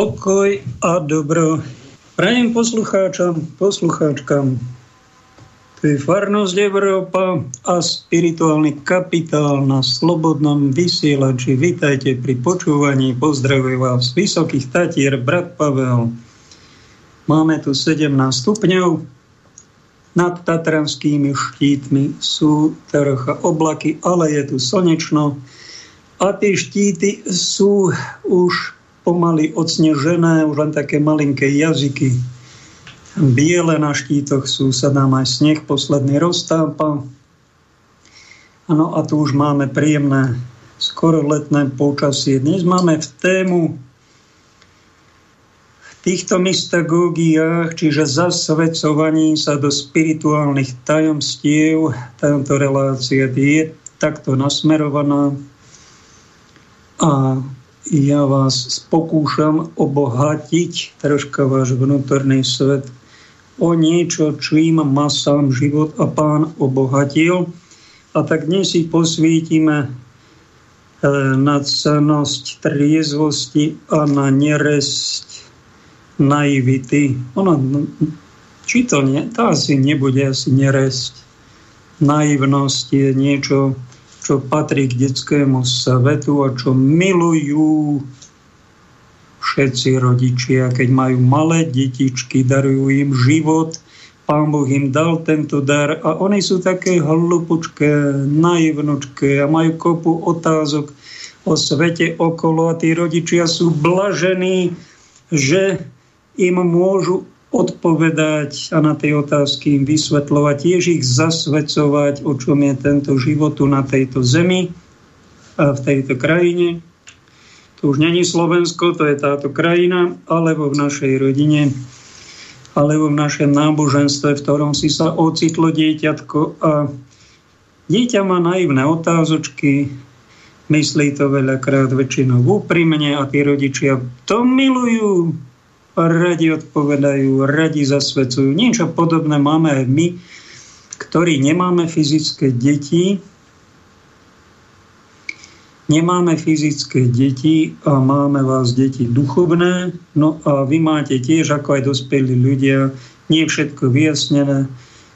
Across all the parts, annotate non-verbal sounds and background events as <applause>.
Pokoj a dobro. Prajem poslucháčom, poslucháčkam. To je Farnosť Európa a spirituálny kapitál na slobodnom vysielači. Vítajte pri počúvaní. Pozdravujem vás z Vysokých Tatier, brat Pavel. Máme tu 17 stupňov. Nad tatranskými štítmi sú trocha oblaky, ale je tu slnečno. A tie štíty sú už pomaly odsnežené, už len také malinké jazyky. Biele na štítoch sú, sa nám aj sneh posledný roztápa. Ano a tu už máme príjemné skoro letné počasie. Dnes máme v tému v týchto mystagógiách, čiže zasvedcovaní sa do spirituálnych tajomstiev. Táto relácia je takto nasmerovaná. A ja vás pokúšam obohatiť troška váš vnútorný svet o niečo, čím ma sám život a pán obohatil. A tak dnes si posvítime e, na cenosť triezvosti a na neresť naivity. Ona, či to nie, to asi nebude asi neresť. Naivnosť je niečo, čo patrí k detskému svetu a čo milujú všetci rodičia, keď majú malé detičky, darujú im život, Pán Boh im dal tento dar a oni sú také hlupučké, naivnočké a majú kopu otázok o svete okolo a tí rodičia sú blažení, že im môžu odpovedať a na tej otázky im vysvetľovať, tiež ich zasvedcovať, o čom je tento život tu na tejto zemi a v tejto krajine. To už není Slovensko, to je táto krajina, alebo v našej rodine, alebo v našom náboženstve, v ktorom si sa ocitlo dieťatko a dieťa má naivné otázočky, myslí to veľakrát väčšinou úprimne a tí rodičia to milujú, radi odpovedajú, radi zasvedcujú. Niečo podobné máme aj my, ktorí nemáme fyzické deti, nemáme fyzické deti a máme vás deti duchovné, no a vy máte tiež, ako aj dospelí ľudia, nie všetko vyjasnené,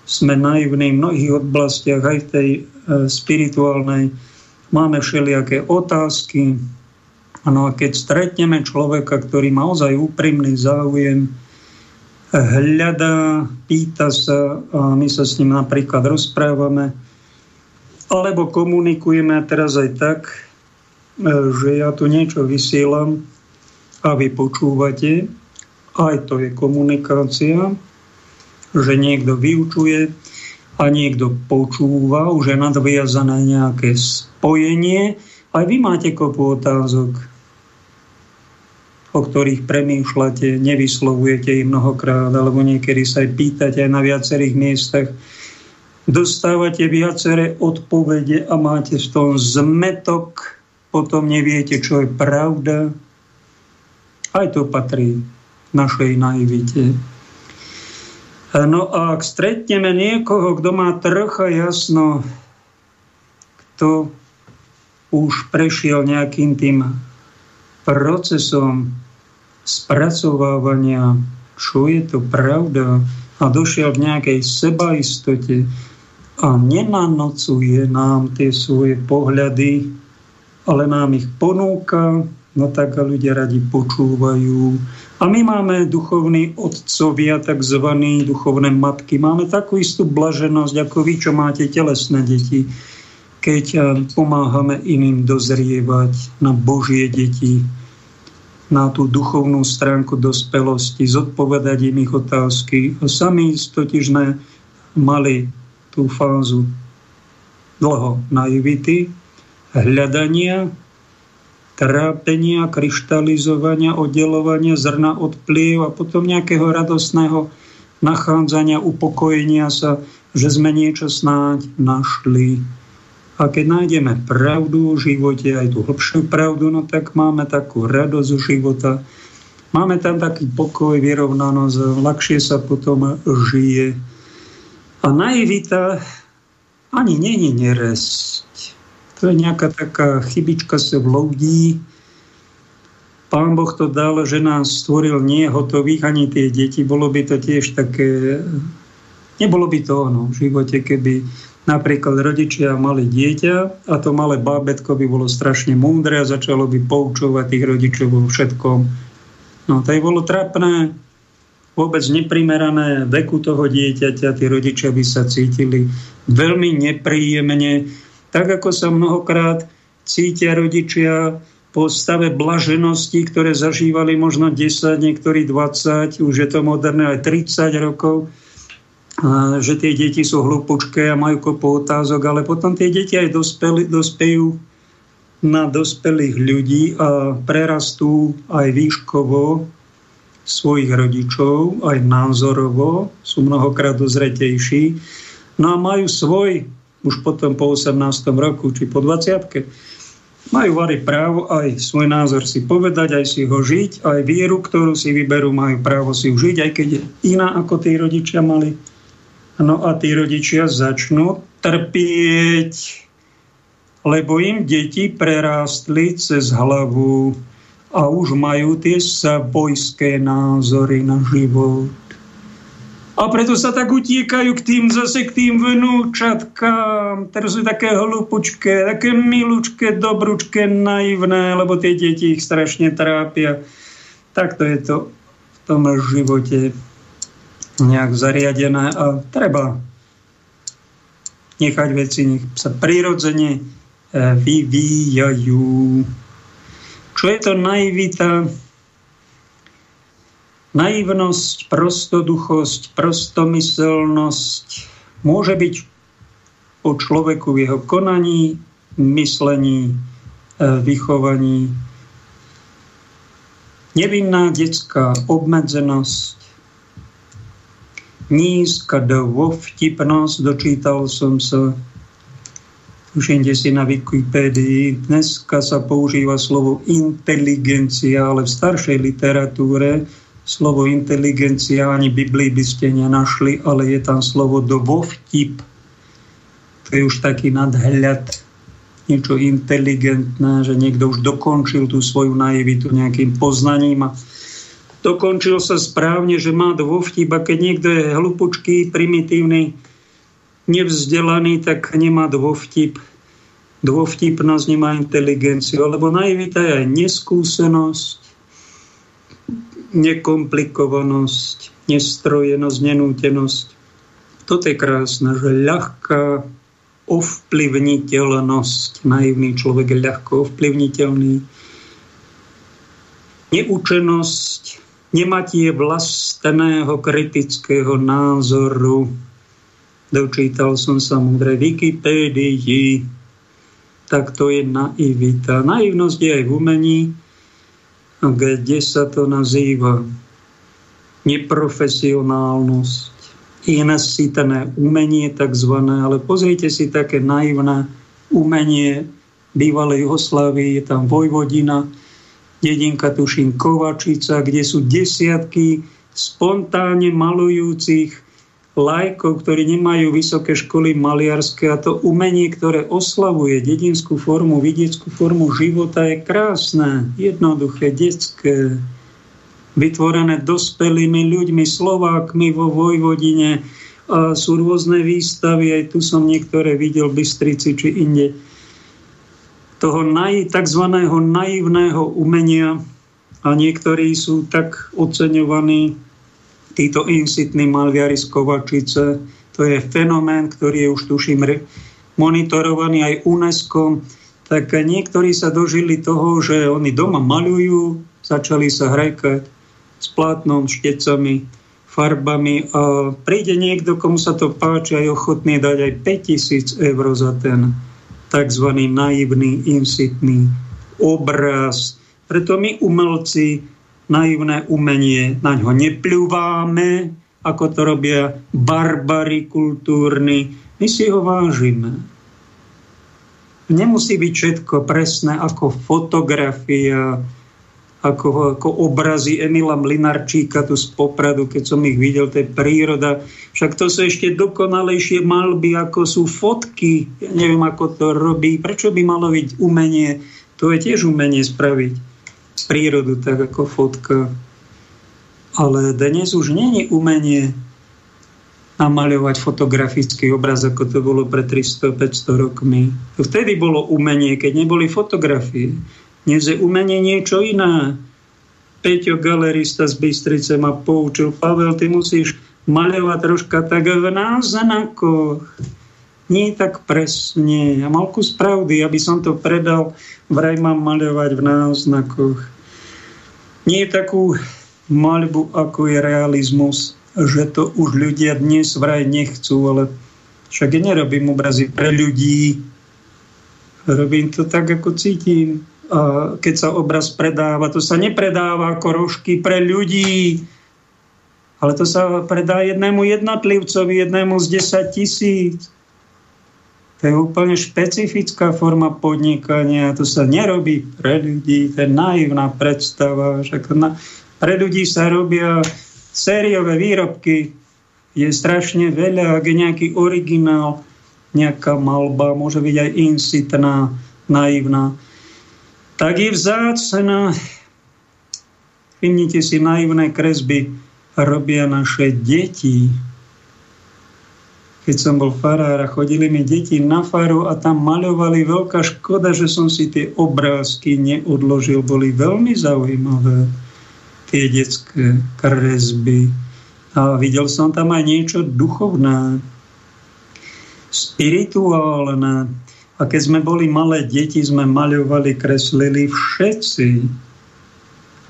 sme naivní v mnohých oblastiach, aj v tej e, spirituálnej. Máme všelijaké otázky, No a keď stretneme človeka, ktorý má ozaj úprimný záujem, hľadá, pýta sa a my sa s ním napríklad rozprávame, alebo komunikujeme teraz aj tak, že ja tu niečo vysielam a vy počúvate, aj to je komunikácia, že niekto vyučuje a niekto počúva, už je nadviazané nejaké spojenie, aj vy máte kopu otázok o ktorých premýšľate, nevyslovujete ich mnohokrát, alebo niekedy sa aj pýtate aj na viacerých miestach. Dostávate viaceré odpovede a máte v tom zmetok, potom neviete, čo je pravda. Aj to patrí našej naivite. No a ak stretneme niekoho, kto má trocha jasno, kto už prešiel nejakým tým procesom spracovávania, čo je to pravda a došiel k nejakej sebaistote a nenanocuje nám tie svoje pohľady, ale nám ich ponúka, no tak a ľudia radi počúvajú. A my máme duchovní otcovia, takzvaní duchovné matky. Máme takú istú blaženosť, ako vy, čo máte telesné deti, keď eh, pomáhame iným dozrievať na Božie deti, na tú duchovnú stránku dospelosti, zodpovedať im ich otázky. A sami totiž mali tú fázu dlho naivity, hľadania, trápenia, kryštalizovania, oddelovania zrna od pliev a potom nejakého radosného nachádzania, upokojenia sa, že sme niečo snáď našli a keď nájdeme pravdu v živote, aj tú hlbšiu pravdu, no tak máme takú radosť z života. Máme tam taký pokoj, vyrovnanosť, ľahšie sa potom žije. A naivita ani není neresť. To je nejaká taká chybička sa vloudí. Pán Boh to dal, že nás stvoril nie hotových ani tie deti. Bolo by to tiež také... Nebolo by to ono v živote, keby napríklad rodičia mali dieťa a to malé bábetko by bolo strašne múdre a začalo by poučovať tých rodičov vo všetkom. No to je bolo trapné, vôbec neprimerané veku toho dieťaťa, tí rodičia by sa cítili veľmi nepríjemne, tak ako sa mnohokrát cítia rodičia po stave blaženosti, ktoré zažívali možno 10, niektorí 20, už je to moderné aj 30 rokov, že tie deti sú hlúpučké a majú kopu otázok, ale potom tie deti aj dospeli, dospejú na dospelých ľudí a prerastú aj výškovo svojich rodičov, aj názorovo, sú mnohokrát dozretejší, no a majú svoj, už potom po 18. roku, či po 20 majú vary právo aj svoj názor si povedať, aj si ho žiť, aj vieru, ktorú si vyberú, majú právo si ju žiť, aj keď je iná, ako tí rodičia mali. No a tí rodičia začnú trpieť, lebo im deti prerástli cez hlavu a už majú tie sabojské názory na život. A preto sa tak utiekajú k tým zase k tým vnúčatkám, ktoré sú také hlupučké, také milúčké, dobručké, naivné, lebo tie deti ich strašne trápia. Takto je to v tom živote nejak zariadené a treba nechať veci, nech sa prirodzene eh, vyvíjajú. Čo je to naivita? Naivnosť, prostoduchosť, prostomyselnosť môže byť o človeku v jeho konaní, myslení, e, vychovaní. Nevinná detská obmedzenosť, nízka dovovtipnosť, dočítal som sa, Všimte si na Wikipédii, dneska sa používa slovo inteligencia, ale v staršej literatúre slovo inteligencia ani Biblii by ste nenašli, ale je tam slovo dovovtip. To je už taký nadhľad, niečo inteligentné, že niekto už dokončil tú svoju naivitu nejakým poznaním a dokončil sa správne, že má dovovtip a keď niekto je hlupučký, primitívny, nevzdelaný, tak nemá dôvtip. Dôvtipnosť nemá inteligenciu, lebo naivita je aj neskúsenosť, nekomplikovanosť, nestrojenosť, nenútenosť. Toto je krásne, že ľahká ovplyvniteľnosť, naivný človek je ľahko ovplyvniteľný, neúčenosť, nematie vlastného kritického názoru, dočítal som sa múdre Wikipédii, tak to je naivita. Naivnosť je aj v umení, kde sa to nazýva? Neprofesionálnosť, inesítené umenie takzvané, ale pozrite si také naivné umenie bývalej Jugoslávii, je tam Vojvodina, dedinka tuším Kovačica, kde sú desiatky spontánne malujúcich lajkov, ktorí nemajú vysoké školy maliarské a to umenie, ktoré oslavuje dedinskú formu, vidieckú formu života je krásne, jednoduché, detské, vytvorené dospelými ľuďmi, Slovákmi vo Vojvodine. A sú rôzne výstavy, aj tu som niektoré videl v Bystrici či inde. Toho naj, tzv. naivného umenia a niektorí sú tak oceňovaní títo insitní malviari z Kovačice. To je fenomén, ktorý je už tuším monitorovaný aj UNESCO. Tak niektorí sa dožili toho, že oni doma malujú, začali sa hrajkať s plátnom, štecami, farbami a príde niekto, komu sa to páči a je ochotný dať aj 5000 eur za ten tzv. naivný, insitný obraz. Preto my umelci naivné umenie, na ňo nepľúváme, ako to robia barbary kultúrni. My si ho vážime. Nemusí byť všetko presné ako fotografia, ako, ako obrazy Emila Mlinarčíka tu z Popradu, keď som ich videl, to je príroda. Však to sú ešte dokonalejšie malby, ako sú fotky. Ja neviem, ako to robí. Prečo by malo byť umenie? To je tiež umenie spraviť prírodu tak ako fotka. Ale dnes už není umenie namaľovať fotografický obraz, ako to bolo pred 300-500 rokmi. Vtedy bolo umenie, keď neboli fotografie. Dnes je umenie niečo iné. Peťo, galerista z Bystrice ma poučil, Pavel, ty musíš maľovať troška tak v náznakoch. Nie tak presne. Ja mal kus pravdy, aby som to predal, vraj mám maľovať v náznakoch. Nie takú maľbu, ako je realizmus, že to už ľudia dnes vraj nechcú, ale však ja nerobím obrazy pre ľudí. Robím to tak, ako cítim. Keď sa obraz predáva, to sa nepredáva ako rožky pre ľudí, ale to sa predá jednému jednotlivcovi, jednému z 10 tisíc. To je úplne špecifická forma podnikania. To sa nerobí pre ľudí. To je naivná predstava. Že na, pre ľudí sa robia sériové výrobky. Je strašne veľa, ak je nejaký originál, nejaká malba, môže byť aj insitná, naivná. Tak je vzácna. Všimnite si naivné kresby robia naše deti. Keď som bol farár a chodili mi deti na faru a tam maľovali, veľká škoda, že som si tie obrázky neodložil, boli veľmi zaujímavé, tie detské kresby. A videl som tam aj niečo duchovné, spirituálne. A keď sme boli malé deti, sme maľovali, kreslili všetci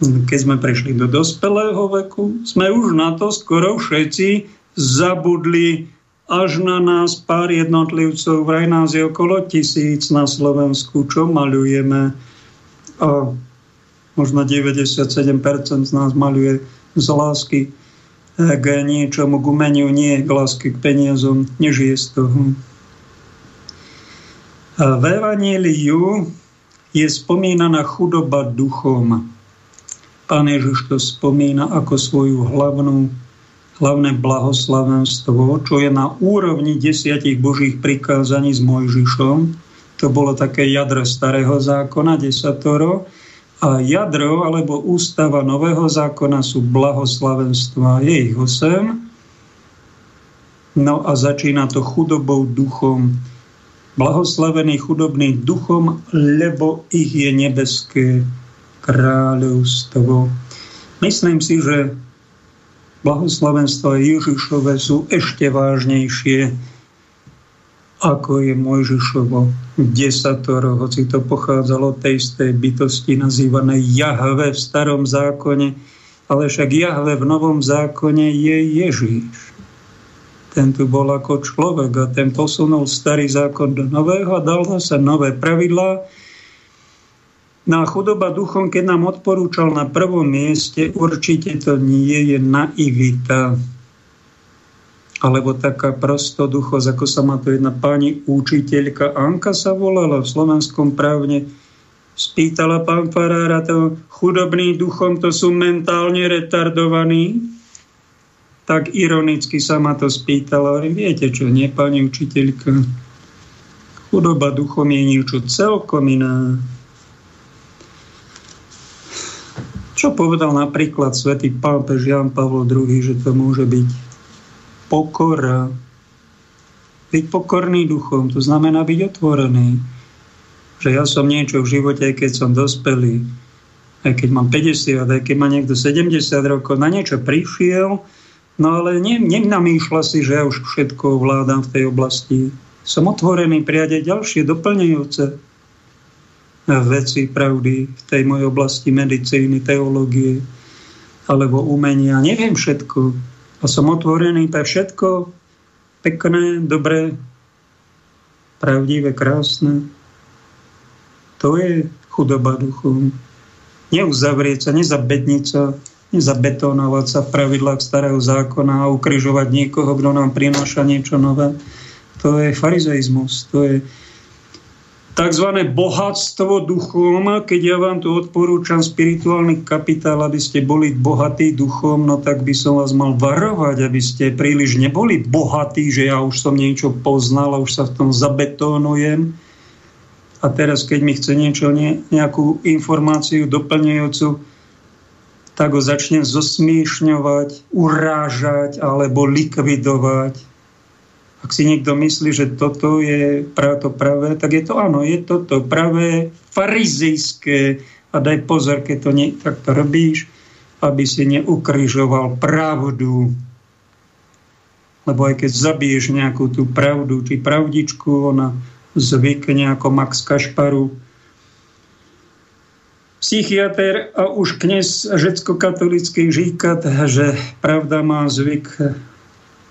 keď sme prešli do dospelého veku, sme už na to skoro všetci zabudli až na nás pár jednotlivcov. Vraj nás je okolo tisíc na Slovensku, čo malujeme. A možno 97% z nás maluje z lásky k niečomu, k umeniu, nie k lásky k peniazom, nežije z toho. V Evangeliu je spomínaná chudoba duchom. Pán Ježiš to spomína ako svoju hlavnú, hlavné blahoslavenstvo, čo je na úrovni desiatich božích prikázaní s Mojžišom. To bolo také jadro starého zákona, desatoro. A jadro alebo ústava nového zákona sú blahoslavenstva. Je ich osem. No a začína to chudobou duchom. Blahoslavený chudobný duchom, lebo ich je nebeské kráľovstvo. Myslím si, že blahoslavenstva Ježišove sú ešte vážnejšie ako je Mojžišovo desatoro, hoci to pochádzalo tej istej bytosti nazývanej Jahve v starom zákone, ale však Jahve v novom zákone je Ježíš. Ten tu bol ako človek a ten posunul starý zákon do nového a dal sa nové pravidlá, No a chudoba duchom, keď nám odporúčal na prvom mieste, určite to nie je naivita, alebo taká prostoduchosť, ako sa má to jedna pani učiteľka Anka sa volala v slovenskom právne, spýtala pán Farára, to chudobný duchom, to sú mentálne retardovaní. Tak ironicky sa ma to spýtala, ale viete čo, nie, pani učiteľka? Chudoba duchom je niečo celkom iné. Čo povedal napríklad svätý pápež Jan Pavol II, že to môže byť pokora. Byť pokorný duchom, to znamená byť otvorený. Že ja som niečo v živote, aj keď som dospelý, aj keď mám 50, aj keď má niekto 70 rokov, na niečo prišiel, no ale ne, nenamýšľa si, že ja už všetko ovládam v tej oblasti. Som otvorený prijať aj ďalšie doplňujúce veci, pravdy v tej mojej oblasti medicíny, teológie alebo umenia. Neviem všetko. A som otvorený pre všetko pekné, dobré, pravdivé, krásne. To je chudoba duchu. Neuzavrieť sa, nezabedniť sa, nezabetonovať sa v pravidlách starého zákona a ukryžovať niekoho, kto nám prináša niečo nové. To je farizeizmus, to je tzv. bohatstvo duchom, keď ja vám tu odporúčam spirituálny kapitál, aby ste boli bohatí duchom, no tak by som vás mal varovať, aby ste príliš neboli bohatí, že ja už som niečo poznal a už sa v tom zabetónujem. A teraz, keď mi chce niečo, ne, nejakú informáciu doplňujúcu, tak ho začnem zosmiešňovať, urážať alebo likvidovať. Ak si niekto myslí, že toto je to pravé, tak je to áno, je toto pravé, farizejské. A daj pozor, keď to nie, tak to robíš, aby si neukrižoval pravdu. Lebo aj keď zabiješ nejakú tú pravdu, či pravdičku, ona zvykne ako Max Kašparu, psychiatr a už knes žecko-katolický říkat, že pravda má zvyk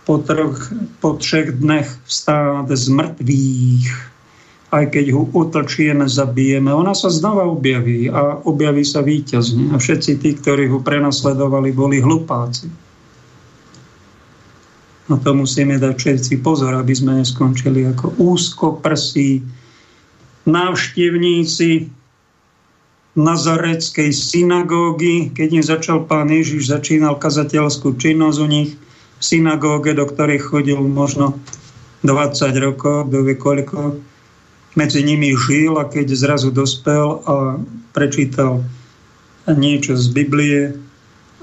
po, troch, po třech dnech vstát z mŕtvych, aj keď ho utlčíme, zabijeme. Ona sa znova objaví a objaví sa víťazne. A všetci tí, ktorí ho prenasledovali, boli hlupáci. No to musíme dať všetci pozor, aby sme neskončili ako úzkoprsí návštevníci Nazareckej synagógy. Keď im začal pán Ježiš, začínal kazateľskú činnosť u nich v synagóge, do ktorej chodil možno 20 rokov, vie koľko. Medzi nimi žil a keď zrazu dospel a prečítal niečo z Biblie,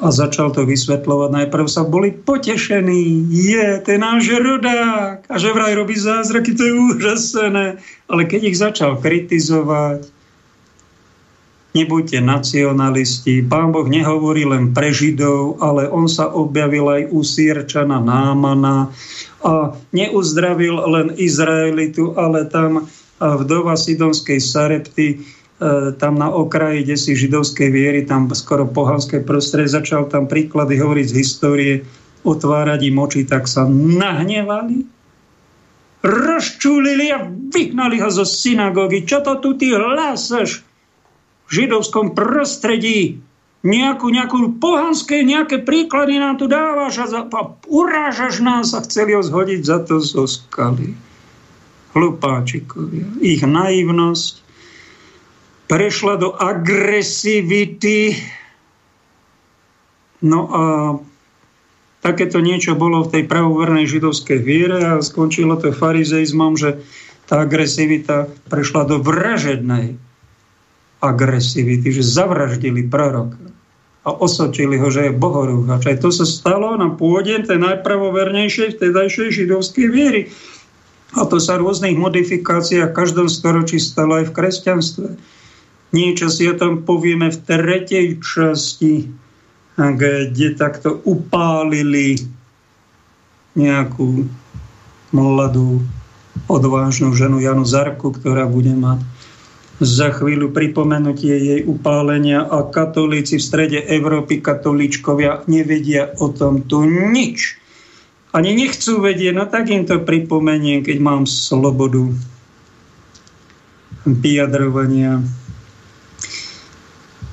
a začal to vysvetľovať. Najprv sa boli potešení. Je, ten náš rodák. A že vraj robí zázraky, to je úžasné. Ale keď ich začal kritizovať, nebuďte nacionalisti. Pán Boh nehovorí len pre Židov, ale on sa objavil aj u Sýrčana Námana a neuzdravil len Izraelitu, ale tam vdova Sidonskej Sarepty E, tam na okraji, kde si židovskej viery, tam skoro pohanské prostredie, začal tam príklady hovoriť z histórie, otvárať im oči, tak sa nahnevali, rozčúlili a vyhnali ho zo synagógy. Čo to tu ty hlásaš v židovskom prostredí? Nejakú, nejakú pohanské, nejaké príklady nám tu dávaš a, za, a urážaš nás a chceli ho zhodiť za to zo skaly. Hlupáčikovia. Ich naivnosť, prešla do agresivity. No a takéto niečo bolo v tej pravovernej židovskej viere a skončilo to farizeizmom, že tá agresivita prešla do vražednej agresivity, že zavraždili proroka a osočili ho, že je bohorúhač. Aj to sa stalo na pôde tej najpravovernejšej vtedajšej židovskej viery. A to sa v rôznych modifikáciách v každom storočí stalo aj v kresťanstve. Niečo si o tom povieme v tretej časti, kde takto upálili nejakú mladú odvážnu ženu Janu Zarku, ktorá bude mať za chvíľu pripomenutie jej upálenia a katolíci v strede Európy, katolíčkovia, nevedia o tom tu nič. Ani nechcú vedieť, no tak im to pripomeniem, keď mám slobodu vyjadrovania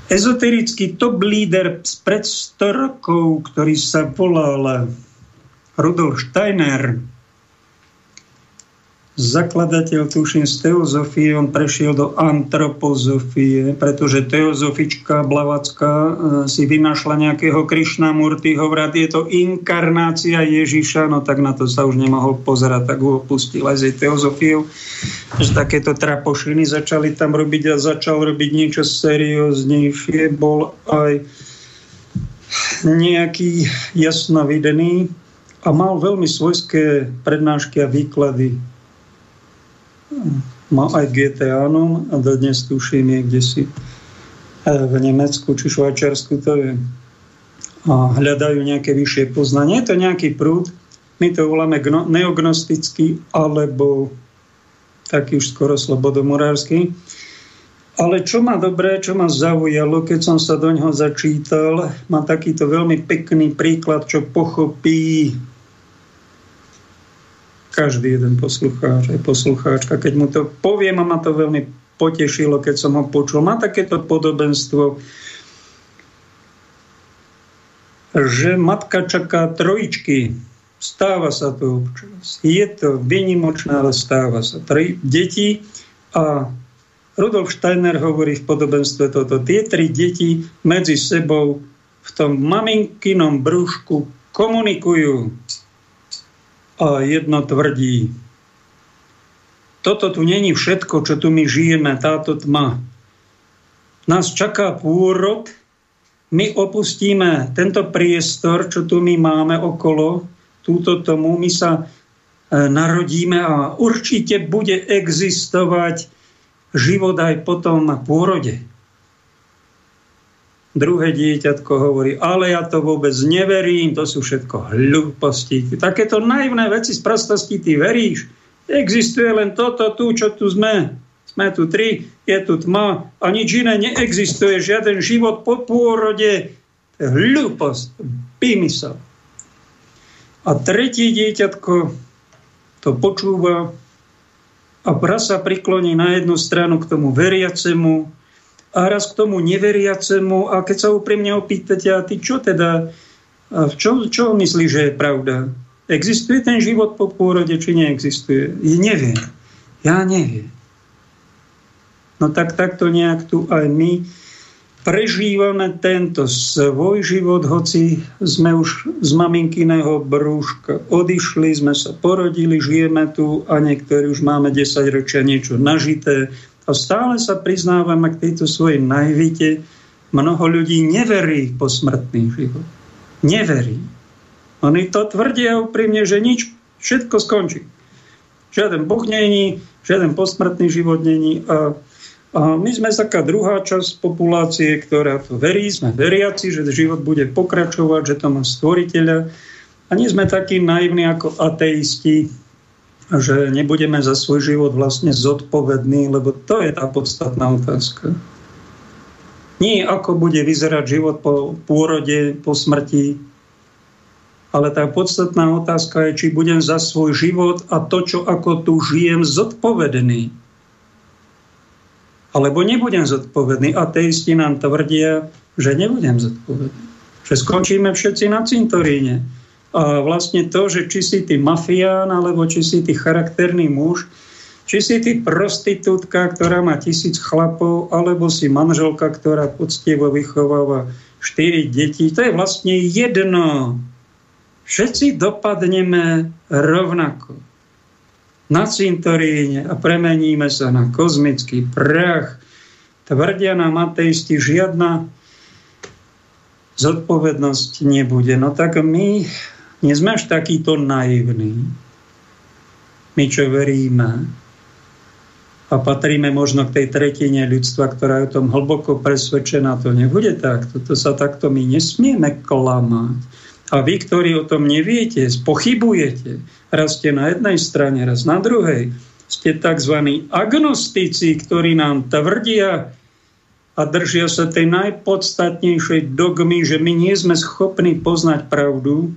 ezoterický top líder pred 100 rokov, ktorý sa volal Rudolf Steiner, zakladateľ, tuším, z teozofie, on prešiel do antropozofie, pretože teozofička Blavacká e, si vynašla nejakého Murty, hovorá, je to inkarnácia Ježiša, no tak na to sa už nemohol pozerať, tak ho opustil aj z teozofiou, že takéto trapošiny začali tam robiť a začal robiť niečo serióznejšie, bol aj nejaký jasnovidený a mal veľmi svojské prednášky a výklady má aj GTAnom a dodnes tuším je si e, v Nemecku či Švajčiarsku to je a hľadajú nejaké vyššie poznanie. Je to nejaký prúd, my to voláme neognostický alebo taký už skoro slobodomorársky. Ale čo ma dobré, čo ma zaujalo, keď som sa do ňoho začítal, má takýto veľmi pekný príklad, čo pochopí každý jeden poslucháč, aj poslucháčka. Keď mu to poviem a ma to veľmi potešilo, keď som ho počul. Má takéto podobenstvo, že matka čaká trojičky. Stáva sa to občas. Je to vynimočné, ale stáva sa. Tri deti a Rudolf Steiner hovorí v podobenstve toto. Tie tri deti medzi sebou v tom maminkinom brúšku komunikujú a jedno tvrdí, toto tu není všetko, čo tu my žijeme, táto tma. Nás čaká pôrod, my opustíme tento priestor, čo tu my máme okolo, túto tomu, my sa e, narodíme a určite bude existovať život aj po tom pôrode. Druhé dieťatko hovorí, ale ja to vôbec neverím, to sú všetko hlúposti. Takéto naivné veci z prostosti ty veríš. Existuje len toto tu, čo tu sme. Sme tu tri, je tu tma a nič iné neexistuje. Žiaden život po pôrode. Hlúposť, vymysel. A tretie dieťatko to počúva a raz sa prikloní na jednu stranu k tomu veriacemu a raz k tomu neveriacemu a keď sa úprimne opýtate, a ty čo teda, a čo, čo myslíš, že je pravda? Existuje ten život po pôrode, či neexistuje? Neviem. Ja neviem. No tak takto nejak tu aj my prežívame tento svoj život, hoci sme už z maminkyného brúška odišli, sme sa porodili, žijeme tu a niektorí už máme 10 ročia niečo nažité a stále sa priznávame k tejto svojej naivite. Mnoho ľudí neverí v posmrtný život. Neverí. Oni to tvrdia úprimne, že nič, všetko skončí. Žiaden Boh není, žiaden posmrtný život není a a my sme taká druhá časť populácie, ktorá to verí, sme veriaci, že život bude pokračovať, že to má stvoriteľa. A nie sme takí naivní ako ateisti, že nebudeme za svoj život vlastne zodpovední, lebo to je tá podstatná otázka. Nie ako bude vyzerať život po pôrode, po smrti, ale tá podstatná otázka je, či budem za svoj život a to, čo ako tu žijem, zodpovedný alebo nebudem zodpovedný. Ateisti nám tvrdia, že nebudem zodpovedný. Že skončíme všetci na cintoríne. A vlastne to, že či si ty mafián, alebo či si ty charakterný muž, či si ty prostitútka, ktorá má tisíc chlapov, alebo si manželka, ktorá poctivo vychováva štyri deti, to je vlastne jedno. Všetci dopadneme rovnako na cintoríne a premeníme sa na kozmický prach. Tvrdia nám ateisti, žiadna zodpovednosť nebude. No tak my nie sme až takýto naivní. My, čo veríme a patríme možno k tej tretine ľudstva, ktorá je o tom hlboko presvedčená, to nebude tak. Toto sa takto my nesmieme klamať. A vy, ktorí o tom neviete, pochybujete, raz ste na jednej strane, raz na druhej, ste tzv. agnostici, ktorí nám tvrdia a držia sa tej najpodstatnejšej dogmy, že my nie sme schopní poznať pravdu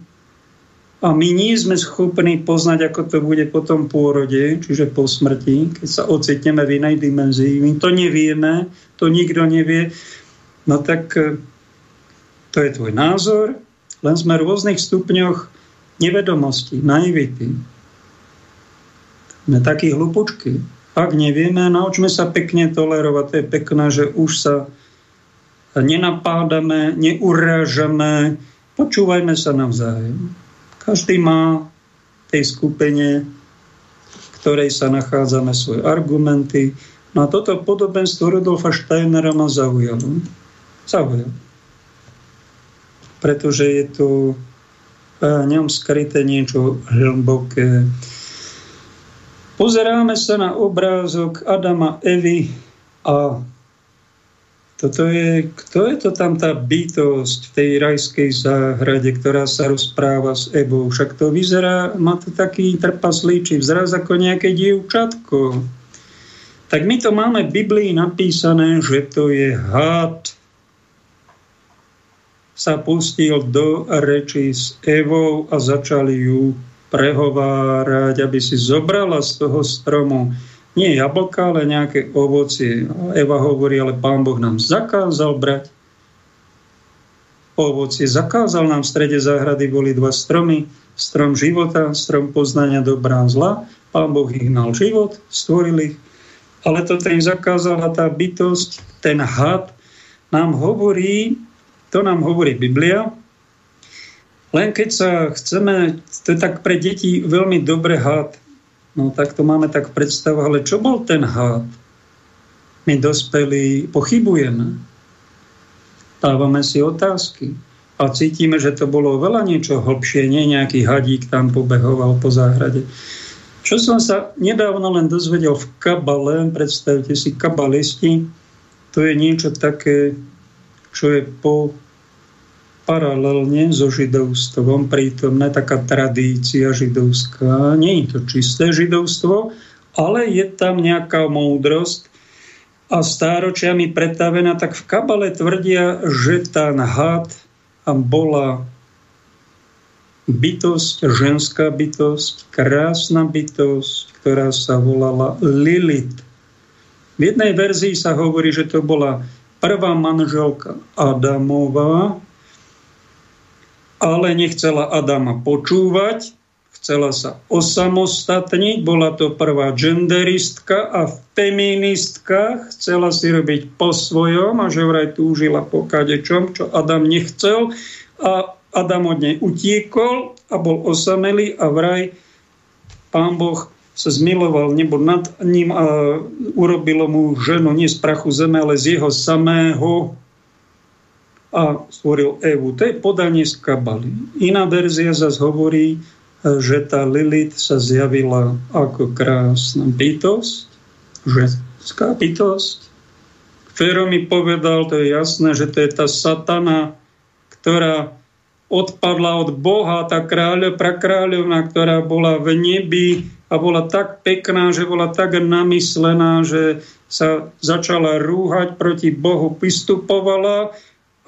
a my nie sme schopní poznať, ako to bude po tom pôrode, čiže po smrti, keď sa ocitneme v inej dimenzii. My to nevieme, to nikto nevie. No tak eh, to je tvoj názor, len sme v rôznych stupňoch nevedomosti, naivity. Sme takí hlupučky. Ak nevieme, naučme sa pekne tolerovať. To je pekné, že už sa nenapádame, neurážame, počúvajme sa navzájem. Každý má v tej skupine, v ktorej sa nachádzame, svoje argumenty. No a toto podobenstvo Rudolfa Steinera ma zaujalo. Zaujalo pretože je tu v ňom skryté niečo hlboké. Pozeráme sa na obrázok Adama, Evy a toto je, kto je to tam tá bytosť v tej rajskej záhrade, ktorá sa rozpráva s Evou? Však to vyzerá, má to taký trpaslíčí vzraz ako nejaké dievčatko. Tak my to máme v Biblii napísané, že to je had, sa pustil do reči s Evou a začali ju prehovárať, aby si zobrala z toho stromu nie jablka, ale nejaké ovocie. Eva hovorí, ale pán Boh nám zakázal brať ovocie. Zakázal nám v strede záhrady boli dva stromy. Strom života, strom poznania dobrá a zla. Pán Boh ich mal život, stvoril ich. Ale to im zakázala tá bytosť, ten had, nám hovorí, to nám hovorí Biblia. Len keď sa chceme, to je tak pre deti veľmi dobre had, No tak to máme tak predstavu, ale čo bol ten had? My dospelí pochybujeme. Dávame si otázky a cítime, že to bolo veľa niečo hlbšie, nie nejaký hadík tam pobehoval po záhrade. Čo som sa nedávno len dozvedel v kabale, predstavte si kabalisti, to je niečo také, čo je po paralelne so židovstvom prítomné, taká tradícia židovská. Nie je to čisté židovstvo, ale je tam nejaká múdrosť a stáročiami pretavená, tak v kabale tvrdia, že tá had bola bytosť, ženská bytosť, krásna bytosť, ktorá sa volala Lilith. V jednej verzii sa hovorí, že to bola prvá manželka Adamová, ale nechcela Adama počúvať, chcela sa osamostatniť, bola to prvá genderistka a feministka, chcela si robiť po svojom a že vraj túžila po kadečom, čo Adam nechcel. A Adam od nej utiekol a bol osamelý a vraj pán Boh sa zmiloval nebo nad ním a urobilo mu ženu nie z prachu zeme, ale z jeho samého a stvoril Evu. To je podanie z kabaly. Iná verzia zase hovorí, že tá Lilith sa zjavila ako krásna bytosť, ženská bytosť. Fero mi povedal, to je jasné, že to je tá satana, ktorá odpadla od Boha, tá kráľa, prakráľovna, ktorá bola v nebi a bola tak pekná, že bola tak namyslená, že sa začala rúhať proti Bohu, vystupovala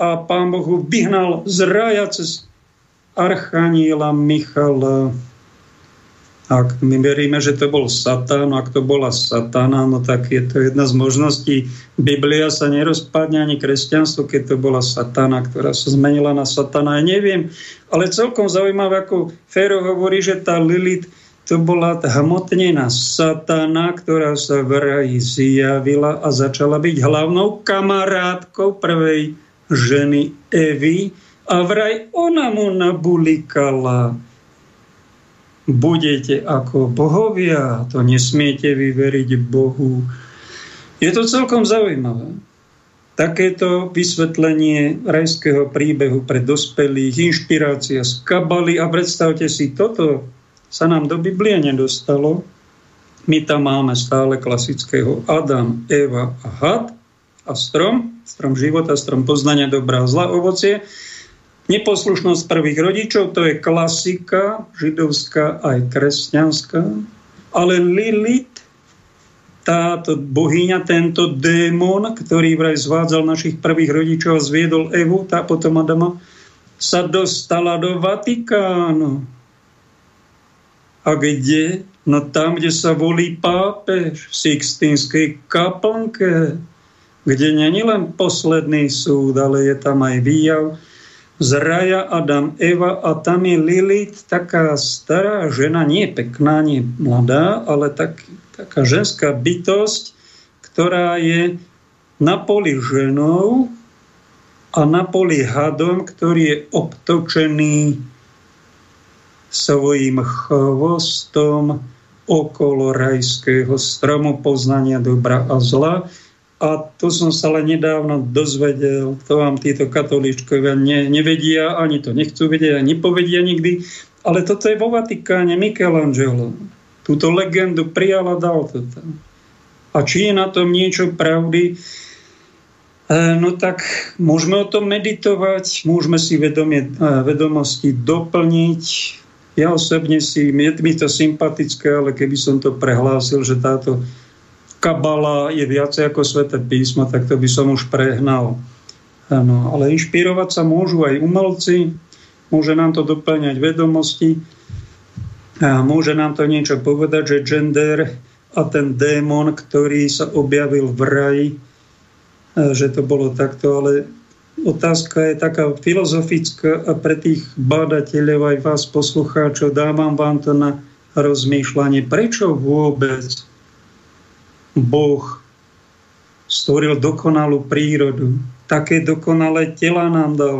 a pán Bohu vyhnal z raja cez Archaniela Michala. Ak my veríme, že to bol Satan, ak to bola Satana, no tak je to jedna z možností. Biblia sa nerozpadne ani kresťanstvo, keď to bola Satana, ktorá sa zmenila na Satana. Ja neviem, ale celkom zaujímavé, ako Fero hovorí, že tá Lilith to bola hmotnená satana, ktorá sa v raji zjavila a začala byť hlavnou kamarátkou prvej ženy Evy, a vraj ona mu nabulikala. Budete ako bohovia, to nesmiete vyveriť Bohu. Je to celkom zaujímavé. Takéto vysvetlenie rajského príbehu pre dospelých, inšpirácia z kabaly a predstavte si, toto sa nám do Biblie nedostalo. My tam máme stále klasického Adam, Eva a Had a strom, strom života, strom poznania dobrá a zla, ovocie. Neposlušnosť prvých rodičov, to je klasika, židovská aj kresťanská. Ale Lilith, táto bohyňa, tento démon, ktorý vraj zvádzal našich prvých rodičov a zviedol Evu, tá potom Adama, sa dostala do Vatikánu. A kde? No tam, kde sa volí pápež, v Sixtínskej kaplnke, kde není len posledný súd, ale je tam aj výjav. Z raja Adam, Eva a tam je Lilith, taká stará žena, nie pekná, nie mladá, ale tak, taká ženská bytosť, ktorá je na poli ženou a na poli hadom, ktorý je obtočený svojim chvostom okolo rajského stromu poznania dobra a zla a to som sa len nedávno dozvedel, to vám títo katolíčkovia ne, nevedia, ani to nechcú vedieť, ani nepovedia nikdy. Ale toto je vo Vatikáne Michelangelo. Túto legendu prijal a dal to tam. A či je na tom niečo pravdy, e, no tak môžeme o tom meditovať, môžeme si vedomie, e, vedomosti doplniť. Ja osobne si, je mi to sympatické, ale keby som to prehlásil, že táto kabala je viacej ako sveté písmo, tak to by som už prehnal. Ano, ale inšpirovať sa môžu aj umelci, môže nám to doplňať vedomosti, a môže nám to niečo povedať, že gender a ten démon, ktorý sa objavil v raji, že to bolo takto, ale otázka je taká filozofická a pre tých bádateľov aj vás poslucháčov dávam vám to na rozmýšľanie, prečo vôbec Boh stvoril dokonalú prírodu. Také dokonalé tela nám dal.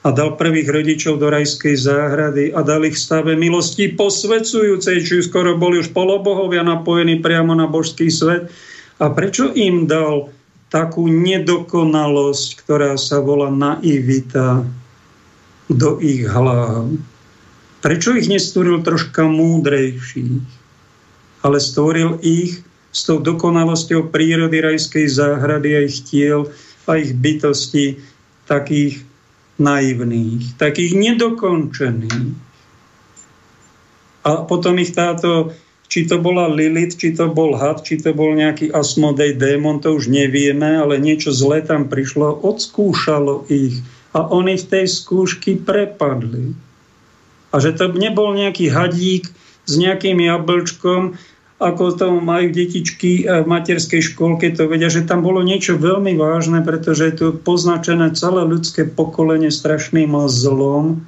a dal prvých rodičov do rajskej záhrady a dal ich stave milosti posvedzujúcej, či skoro boli už polobohovia napojení priamo na božský svet. A prečo im dal takú nedokonalosť, ktorá sa volá naivita do ich hlav? Prečo ich nestvoril troška múdrejších, ale stvoril ich s tou dokonalosťou prírody rajskej záhrady a ich tiel a ich bytosti takých naivných, takých nedokončených. A potom ich táto, či to bola Lilith, či to bol had, či to bol nejaký Asmodej démon, to už nevieme, ale niečo zlé tam prišlo, odskúšalo ich a oni v tej skúšky prepadli. A že to nebol nejaký hadík s nejakým jablčkom, ako to majú detičky v materskej škôlke, to vedia, že tam bolo niečo veľmi vážne, pretože je tu poznačené celé ľudské pokolenie strašným zlom,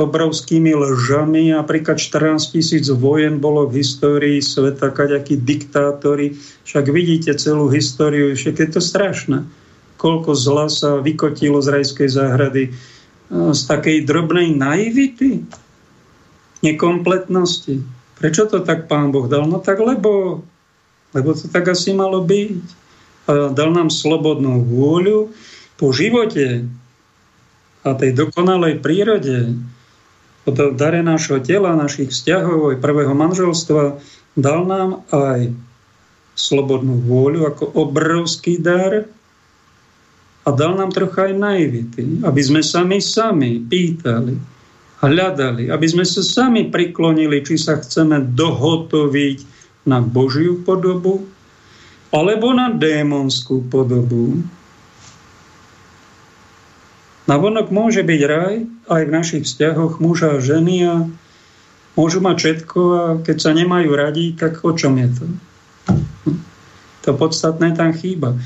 obrovskými lžami. Napríklad 14 tisíc vojen bolo v histórii sveta, kaďakí diktátori. Však vidíte celú históriu, však je to strašné. Koľko zla sa vykotilo z rajskej záhrady z takej drobnej naivity, nekompletnosti. Prečo to tak pán Boh dal? No tak lebo, lebo to tak asi malo byť. A dal nám slobodnú vôľu po živote a tej dokonalej prírode, po dare nášho tela, našich vzťahov, aj prvého manželstva, dal nám aj slobodnú vôľu ako obrovský dar a dal nám trocha aj naivity, aby sme sami sami pýtali, hľadali, aby sme sa sami priklonili, či sa chceme dohotoviť na Božiu podobu alebo na démonskú podobu. Navonok môže byť raj aj v našich vzťahoch muža a ženy a môžu mať všetko a keď sa nemajú radi, tak o čom je to? To podstatné tam chýba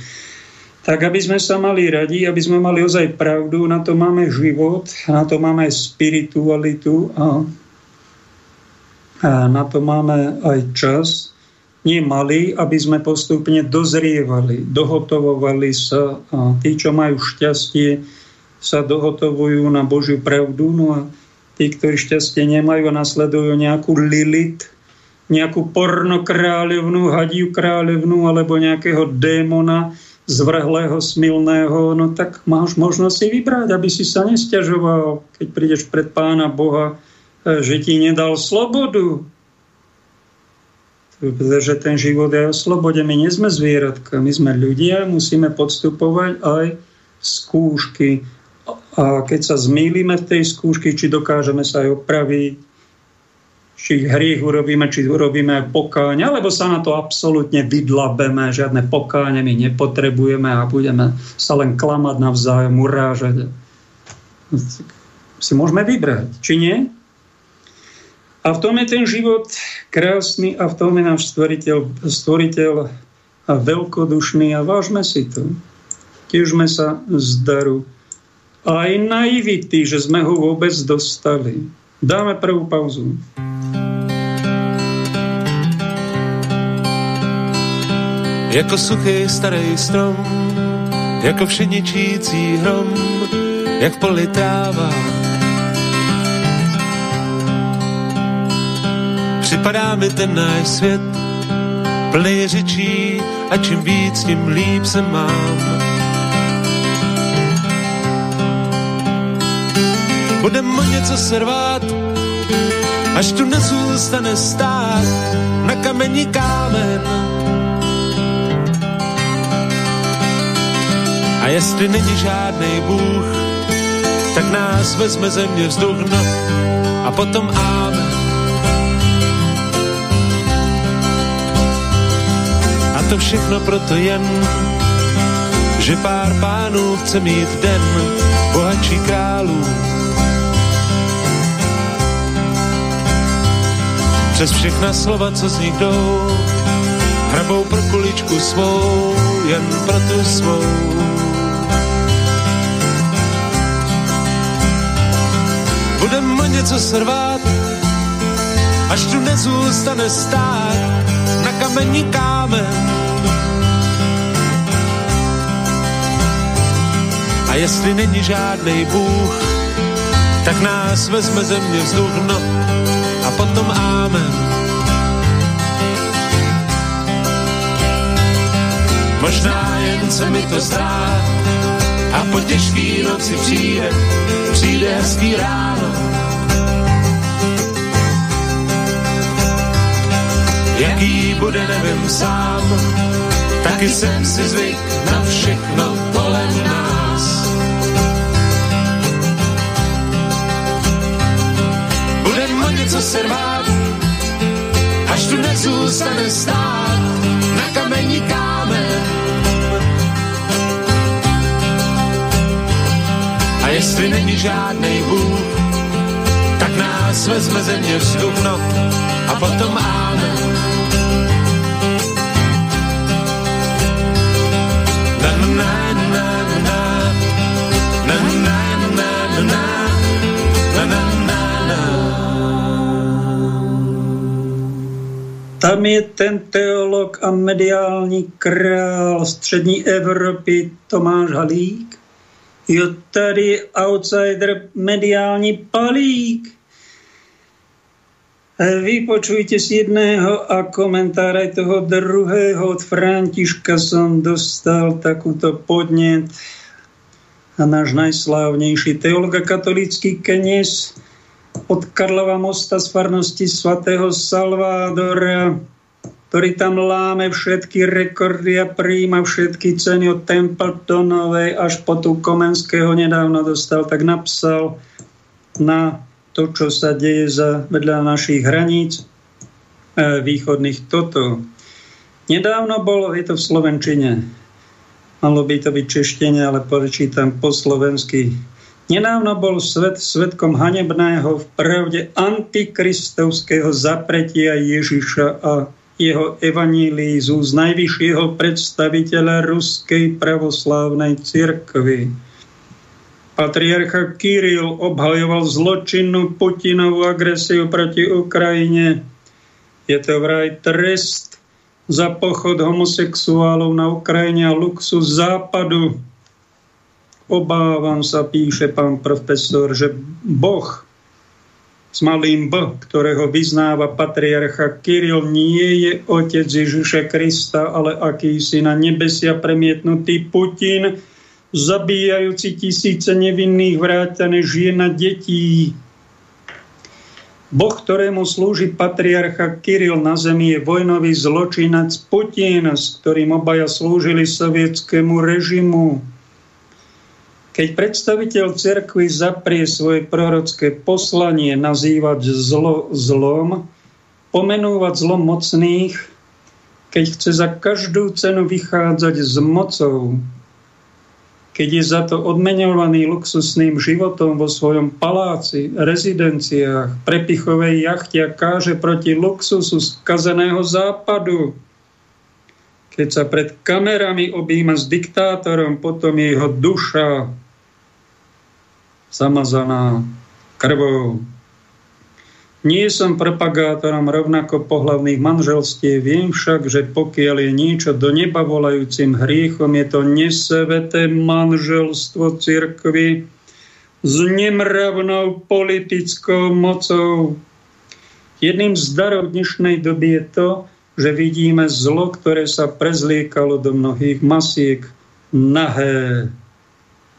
tak aby sme sa mali radi, aby sme mali ozaj pravdu, na to máme život, na to máme spiritualitu a, a na to máme aj čas, nie malý, aby sme postupne dozrievali, dohotovovali sa a tí, čo majú šťastie, sa dohotovujú na Božiu pravdu, no a tí, ktorí šťastie nemajú a nasledujú nejakú Lilit, nejakú pornokráľovnú, hadiu kráľovnú alebo nejakého démona, zvrhlého, smilného, no tak máš možnosť si vybrať, aby si sa nestiažoval, keď prídeš pred pána Boha, e, že ti nedal slobodu. Pretože ten život je o slobode. My nie sme zvieratka, my sme ľudia, musíme podstupovať aj skúšky. A keď sa zmýlime v tej skúšky, či dokážeme sa aj opraviť, či hriech urobíme, či urobíme pokáň, alebo sa na to absolútne vydlabeme, žiadne pokáne my nepotrebujeme a budeme sa len klamať navzájom, urážať. Si môžeme vybrať, či nie? A v tom je ten život krásny a v tom je náš stvoriteľ, stvoriteľ a veľkodušný a vážme si to. Tiežme sa z daru. A aj naivity, že sme ho vôbec dostali. Dáme prvú pauzu. Jako suchý starý strom, jako všeničící hrom, jak v. Připadá mi ten náš svět, plný řečí a čím víc, tím líp se mám. Budem o něco servát, až tu nezůstane stát na kamení kámen A jestli není žádný Bůh, tak nás vezme země vzduch, no a potom áme. A to všechno proto jen, že pár pánů chce mít den bohatší králů. Přes všechna slova, co z nich jdou, hrabou pro kuličku svou, jen pro tu svou. Budem něco srvát, až tu nezůstane stát na kamení kámen. A jestli není žádný Bůh, tak nás vezme země vzduch, no a potom amen. Možná jen se mi to zdá a po těžký noci přijde, přijde hezký ráno. Jaký bude, nevím sám, taky jsem si zvyk na všechno kolem nás. Budem o něco se rvát, až tu nezůstane stát na kamení kámen. A jestli není žádnej Bůh, tak nás vezme země vzduch, no, a potom amen. Tam je ten teolog a mediální král střední Evropy Tomáš Halík. Jo, tady outsider mediální palík. Vypočujte si jedného a komentára toho druhého. Od Františka som dostal takúto podnet. A náš najslávnejší teolog a katolický kniez od Karlova mosta z farnosti svatého Salvádora, ktorý tam láme všetky rekordy a príjma všetky ceny od Templetonovej až po tu Komenského nedávno dostal, tak napsal na to, čo sa deje za vedľa našich hraníc e, východných toto. Nedávno bolo, je to v Slovenčine, malo by to byť češtene, ale prečítam po slovensky. Nedávno bol svet svetkom hanebného v pravde antikristovského zapretia Ježiša a jeho evanílií z najvyššieho predstaviteľa Ruskej pravoslávnej cirkvi Patriarcha Kiril obhajoval zločinnú Putinovú agresiu proti Ukrajine. Je to vraj trest za pochod homosexuálov na Ukrajine a luxus západu. Obávam sa, píše pán profesor, že Boh s malým B, ktorého vyznáva patriarcha Kiril, nie je otec Ježiša Krista, ale akýsi na nebesia premietnutý Putin, zabíjajúci tisíce nevinných vrátane žien a detí. Boh, ktorému slúži patriarcha Kiril na zemi, je vojnový zločinac Putin, s ktorým obaja slúžili sovietskému režimu. Keď predstaviteľ cerkvy zaprie svoje prorocké poslanie nazývať zlo zlom, pomenúvať zlom mocných, keď chce za každú cenu vychádzať s mocou, keď je za to odmenovaný luxusným životom vo svojom paláci, rezidenciách, prepichovej jachte a káže proti luxusu skazeného západu. Keď sa pred kamerami objíma s diktátorom, potom je jeho duša zamazaná krvou. Nie som propagátorom rovnako pohlavných manželstiev, viem však, že pokiaľ je niečo do neba volajúcim hriechom, je to nesveté manželstvo cirkvy s nemravnou politickou mocou. Jedným z darov dnešnej doby je to, že vidíme zlo, ktoré sa prezliekalo do mnohých masiek nahé.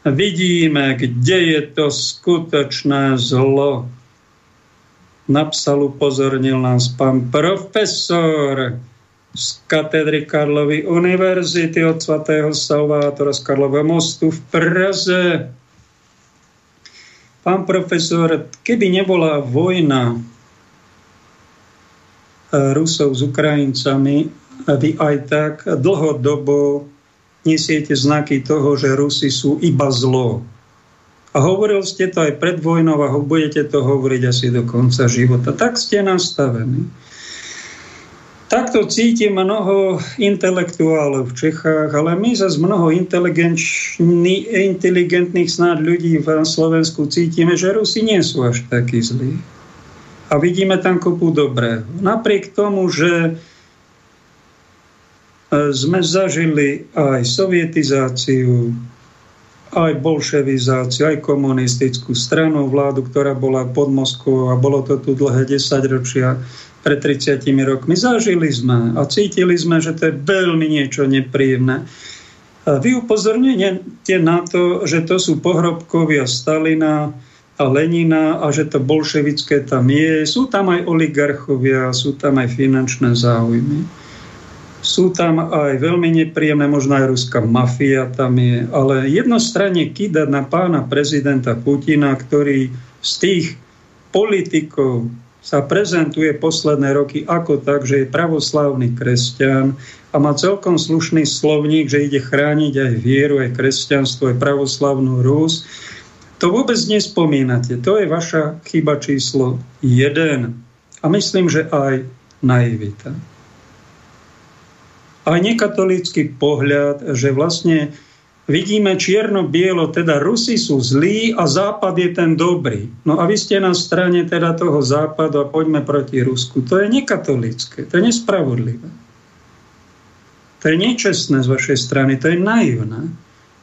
Vidíme, kde je to skutočné zlo napsal, upozornil nás pán profesor z katedry Karlovy univerzity od svatého Salvátora z Karlova mostu v Praze. Pán profesor, keby nebola vojna eh, Rusov s Ukrajincami, vy aj tak dlhodobo nesiete znaky toho, že Rusi sú iba zlo. A hovoril ste to aj pred vojnou a budete to hovoriť asi do konca života. Tak ste nastavení. Takto cíti mnoho intelektuálov v Čechách, ale my zase mnoho inteligentných snáď ľudí v Slovensku cítime, že Rusi nie sú až takí zlí. A vidíme tam kopu dobrého. Napriek tomu, že e, sme zažili aj sovietizáciu, aj bolševizáciu, aj komunistickú stranu, vládu, ktorá bola pod Moskvou a bolo to tu dlhé 10 ročia pred 30 rokmi. Zažili sme a cítili sme, že to je veľmi niečo nepríjemné. A vy upozornite na to, že to sú pohrobkovia Stalina a Lenina a že to bolševické tam je. Sú tam aj oligarchovia, sú tam aj finančné záujmy. Sú tam aj veľmi nepríjemné, možno aj ruská mafia tam je, ale jednostranne kýdať na pána prezidenta Putina, ktorý z tých politikov sa prezentuje posledné roky ako tak, že je pravoslavný kresťan a má celkom slušný slovník, že ide chrániť aj vieru, aj kresťanstvo, aj pravoslavnú Rus. To vôbec nespomínate. To je vaša chyba číslo jeden. A myslím, že aj naivita aj nekatolícky pohľad, že vlastne vidíme čierno-bielo, teda Rusi sú zlí a Západ je ten dobrý. No a vy ste na strane teda toho Západu a poďme proti Rusku. To je nekatolické, to je nespravodlivé. To je nečestné z vašej strany, to je naivné.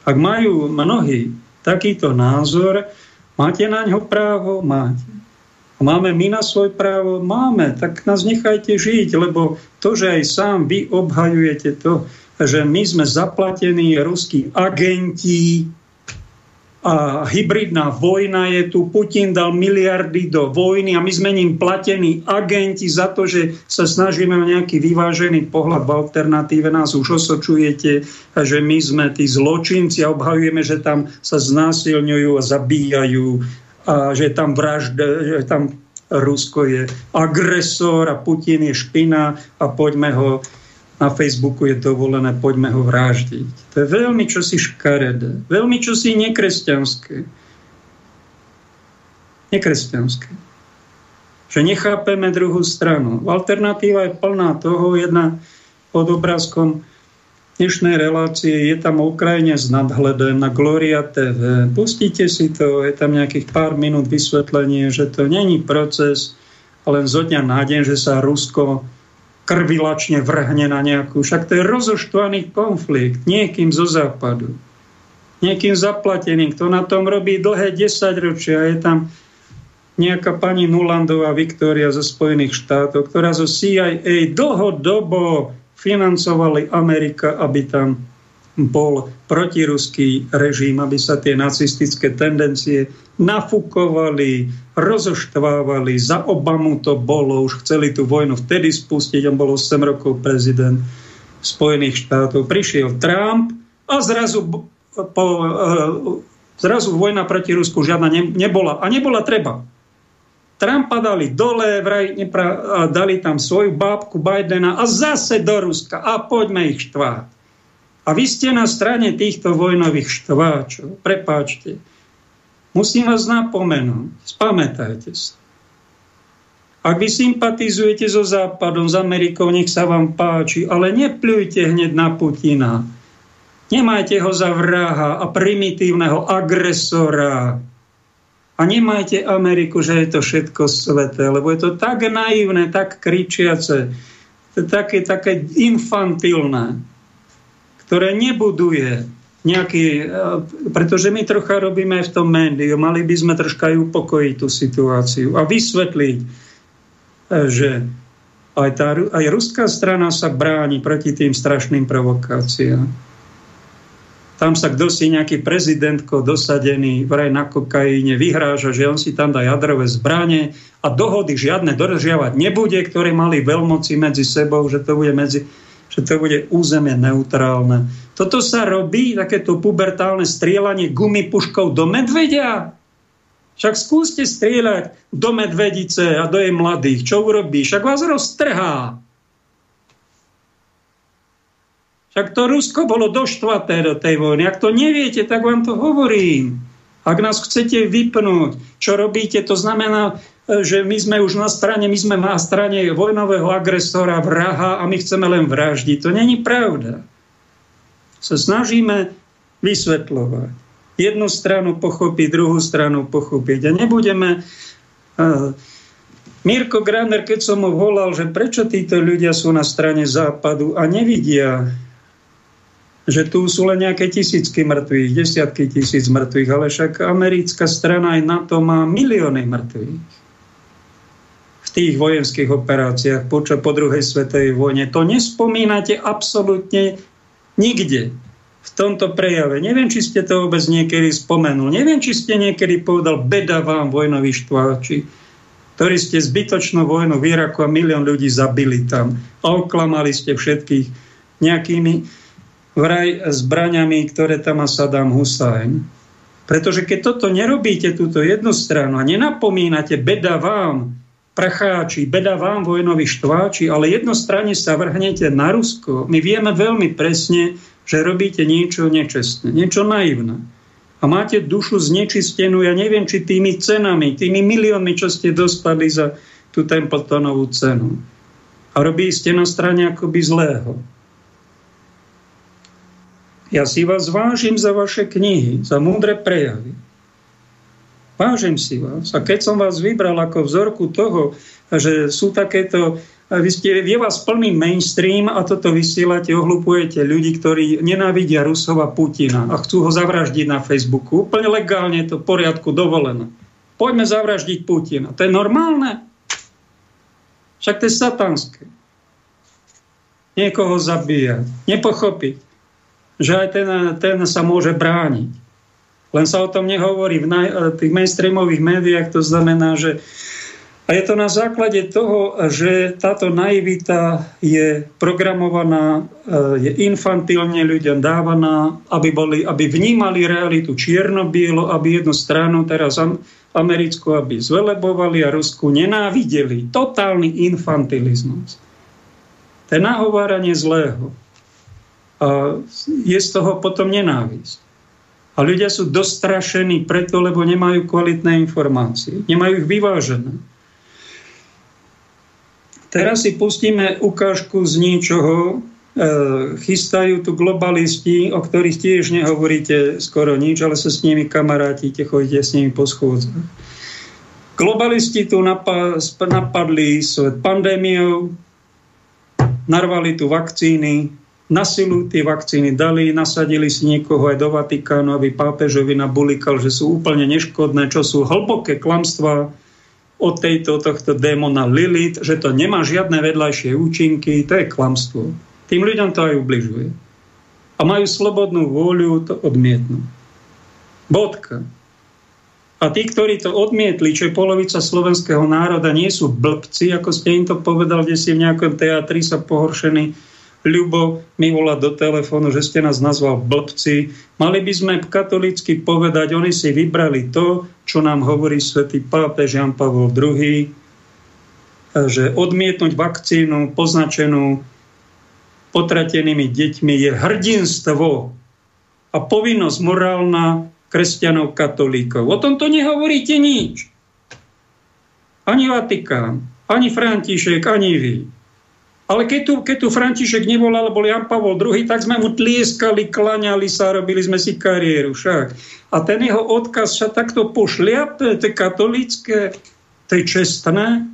Ak majú mnohí takýto názor, máte na ňo právo? Máte. Máme my na svoj právo? Máme. Tak nás nechajte žiť, lebo to, že aj sám vy obhajujete to, že my sme zaplatení ruskí agenti a hybridná vojna je tu, Putin dal miliardy do vojny a my sme ním platení agenti za to, že sa snažíme o nejaký vyvážený pohľad v alternatíve. Nás už osočujete, že my sme tí zločinci a obhajujeme, že tam sa znásilňujú a zabíjajú a že tam vražda, že tam Rusko je agresor a Putin je špina a poďme ho na Facebooku je dovolené, poďme ho vraždiť. To je veľmi čosi škaredé, veľmi čosi nekresťanské. Nekresťanské. Že nechápeme druhú stranu. Alternatíva je plná toho, jedna pod obrázkom dnešnej relácie je tam o Ukrajine s nadhledem na Gloria TV. Pustite si to, je tam nejakých pár minút vysvetlenie, že to není proces len zo dňa na deň, že sa Rusko krvilačne vrhne na nejakú... Však to je rozoštvaný konflikt niekým zo západu. Niekým zaplateným, kto na tom robí dlhé 10 ročia. Je tam nejaká pani Nulandová Viktória zo Spojených štátov, ktorá zo CIA dlhodobo financovali Amerika, aby tam bol protiruský režim, aby sa tie nacistické tendencie nafúkovali, rozoštvávali. Za Obamu to bolo, už chceli tú vojnu vtedy spustiť, on bol 8 rokov prezident Spojených štátov. Prišiel Trump a zrazu, po, eh, zrazu vojna proti Rusku žiadna ne, nebola. A nebola treba. Trumpa dali dole, vraj nepra, dali tam svoju bábku Bidena a zase do Ruska a poďme ich štvať. A vy ste na strane týchto vojnových štváčov. Prepáčte. Musím vás napomenúť. Spamätajte sa. Ak vy sympatizujete so Západom, s Amerikou, nech sa vám páči, ale nepľujte hneď na Putina. Nemajte ho za vraha a primitívneho agresora, a nemajte Ameriku, že je to všetko sveté, lebo je to tak naivné, tak kričiace, také, také infantilné, ktoré nebuduje nejaký... Pretože my trocha robíme aj v tom médiu, mali by sme troška aj upokojiť tú situáciu a vysvetliť, že aj, tá, aj ruská strana sa bráni proti tým strašným provokáciám tam sa kto si nejaký prezidentko dosadený vraj na kokaine vyhráža, že on si tam dá jadrové zbranie a dohody žiadne dodržiavať nebude, ktoré mali veľmoci medzi sebou, že to bude, medzi, že to bude územie neutrálne. Toto sa robí, takéto pubertálne strieľanie gumipuškou do medvedia. Však skúste strieľať do medvedice a do jej mladých. Čo urobí? Však vás roztrhá. Tak to Rusko bolo doštvaté do tej vojny. Ak to neviete, tak vám to hovorím. Ak nás chcete vypnúť, čo robíte, to znamená, že my sme už na strane, my sme na strane vojnového agresora, vraha a my chceme len vraždiť. To není pravda. Sa snažíme vysvetľovať. Jednu stranu pochopiť, druhú stranu pochopiť. A nebudeme... Uh, Mirko Graner, keď som mu volal, že prečo títo ľudia sú na strane západu a nevidia že tu sú len nejaké tisícky mŕtvych, desiatky tisíc mŕtvych, ale však americká strana aj na to má milióny mŕtvych v tých vojenských operáciách počas po druhej svetovej vojne. To nespomínate absolútne nikde v tomto prejave. Neviem, či ste to vôbec niekedy spomenul. Neviem, či ste niekedy povedal beda vám vojnoví štváči, ktorí ste zbytočnú vojnu v Iraku a milión ľudí zabili tam a oklamali ste všetkých nejakými vraj zbraňami, ktoré tam má Saddam Hussein. Pretože keď toto nerobíte, túto jednu stranu a nenapomínate, beda vám, pracháči, beda vám, vojnoví štváči, ale jednostranne sa vrhnete na Rusko. My vieme veľmi presne, že robíte niečo nečestné, niečo naivné. A máte dušu znečistenú, ja neviem, či tými cenami, tými miliónmi, čo ste dostali za tú Templetonovú cenu. A robí ste na strane akoby zlého. Ja si vás vážim za vaše knihy, za múdre prejavy. Vážim si vás. A keď som vás vybral ako vzorku toho, že sú takéto... Vy ste, je vás plný mainstream a toto vysielate, ohlupujete ľudí, ktorí nenávidia Rusova Putina a chcú ho zavraždiť na Facebooku. Úplne legálne je to v poriadku, dovolené. Poďme zavraždiť Putina. To je normálne? Však to je satanské. Niekoho zabíjať, nepochopiť že aj ten, ten sa môže brániť. Len sa o tom nehovorí v naj, tých mainstreamových médiách, to znamená, že a je to na základe toho, že táto naivita je programovaná, e, je infantilne ľuďom dávaná, aby, boli, aby vnímali realitu čierno-bielo, aby jednu stranu, teraz Americku, aby zvelebovali a Rusku nenávideli. Totálny infantilizmus. To je nahováranie zlého je z toho potom nenávisť. A ľudia sú dostrašení preto, lebo nemajú kvalitné informácie. Nemajú ich vyvážené. Teraz si pustíme ukážku z ničoho. E, chystajú tu globalisti, o ktorých tiež nehovoríte skoro nič, ale sa s nimi kamarátite, chodíte s nimi po schôdzach. Globalisti tu napadli svet pandémiou, narvali tu vakcíny, na silu tie vakcíny dali, nasadili si niekoho aj do Vatikánu, aby pápežovi nabulikal, že sú úplne neškodné, čo sú hlboké klamstvá od tejto, tohto démona Lilith, že to nemá žiadne vedľajšie účinky, to je klamstvo. Tým ľuďom to aj ubližuje. A majú slobodnú vôľu to odmietnúť. Bodka. A tí, ktorí to odmietli, čo je polovica slovenského národa, nie sú blbci, ako ste im to povedal, kde si v nejakom teatri sa pohoršení Ľubo mi volá do telefónu, že ste nás nazval blbci. Mali by sme katolícky povedať, oni si vybrali to, čo nám hovorí svätý pápež Jan Pavol II, že odmietnúť vakcínu poznačenú potratenými deťmi je hrdinstvo a povinnosť morálna kresťanov katolíkov. O tomto nehovoríte nič. Ani Vatikán, ani František, ani vy. Ale keď tu, keď tu František nevolal, bol Jan Pavol II, tak sme mu tlieskali, klaňali sa, robili sme si kariéru však. A ten jeho odkaz sa takto pošliapne, to je katolické, to je čestné.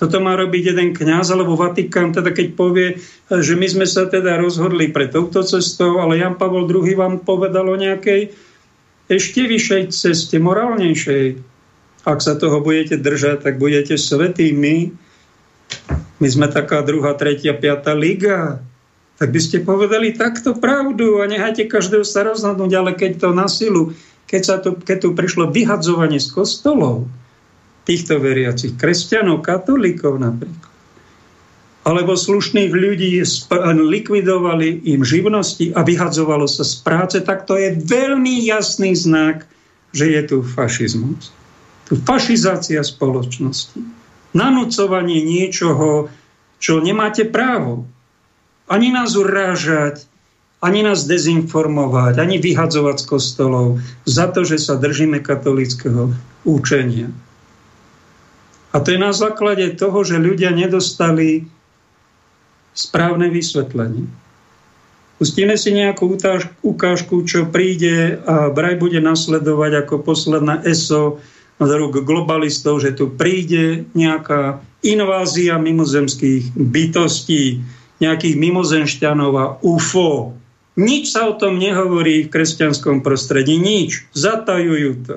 Toto má robiť jeden kňaz alebo Vatikán, teda keď povie, že my sme sa teda rozhodli pre touto cestou, ale Jan Pavol II vám povedal o nejakej ešte vyššej ceste, morálnejšej. Ak sa toho budete držať, tak budete svetými my sme taká druhá, tretia, piata liga. Tak by ste povedali takto pravdu a nehajte každého sa rozhodnúť, ale keď to na silu, keď, sa to, keď tu prišlo vyhadzovanie z kostolov, týchto veriacich, kresťanov, katolíkov napríklad, alebo slušných ľudí likvidovali im živnosti a vyhadzovalo sa z práce, tak to je veľmi jasný znak, že je tu fašizmus. Tu fašizácia spoločnosti nanúcovanie niečoho, čo nemáte právo. Ani nás urážať, ani nás dezinformovať, ani vyhadzovať z kostolov za to, že sa držíme katolického účenia. A to je na základe toho, že ľudia nedostali správne vysvetlenie. Pustíme si nejakú ukážku, čo príde a Braj bude nasledovať ako posledná ESO z rúk globalistov, že tu príde nejaká invázia mimozemských bytostí, nejakých mimozenšťanov a UFO. Nič sa o tom nehovorí v kresťanskom prostredí, nič. Zatajujú to.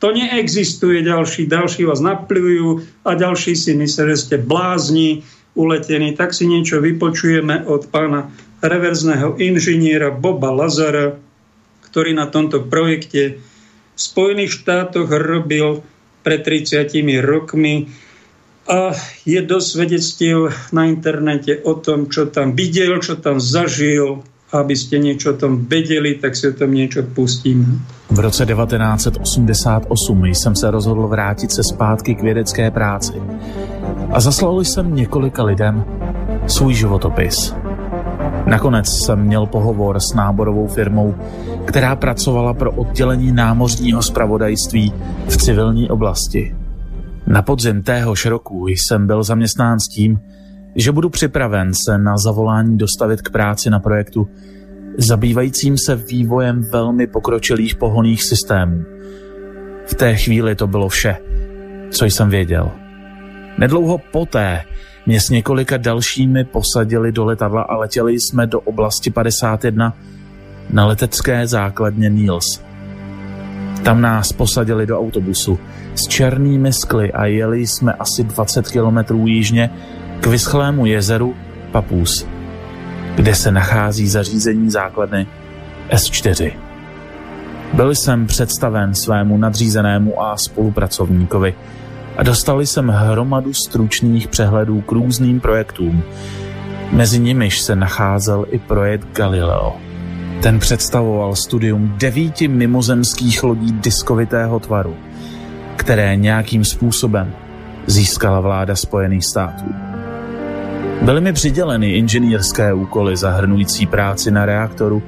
To neexistuje, ďalší, ďalší vás napľujú a ďalší si myslia, že ste blázni, uletení. Tak si niečo vypočujeme od pána reverzného inžiniera Boba Lazara, ktorý na tomto projekte Spojených štátoch robil pred 30 rokmi a je dosť svedectiev na internete o tom, čo tam videl, čo tam zažil, aby ste niečo o tom vedeli, tak si o tom niečo pustíme. V roce 1988 jsem se rozhodl vrátit se zpátky k vědecké práci a zaslal jsem několika lidem svůj životopis. Nakonec jsem měl pohovor s náborovou firmou, která pracovala pro oddělení námořního spravodajství v civilní oblasti. Na podzim téhož roku jsem byl zaměstnán s tím, že budu připraven se na zavolání dostavit k práci na projektu zabývajícím se vývojem velmi pokročilých pohoných systémů. V té chvíli to bylo vše, co jsem věděl. Nedlouho poté mě s několika dalšími posadili do letadla a letěli jsme do oblasti 51 na letecké základně Niels. Tam nás posadili do autobusu s černými skly a jeli jsme asi 20 kilometrů jižně k vyschlému jezeru Papus, kde se nachází zařízení základny S4. Byl jsem představen svému nadřízenému a spolupracovníkovi a dostali jsem hromadu stručných přehledů k různým projektům. Mezi nimiž se nacházel i projekt Galileo. Ten představoval studium devíti mimozemských lodí diskovitého tvaru, které nějakým způsobem získala vláda Spojených států. Byly mi přiděleny inženýrské úkoly zahrnující práci na reaktoru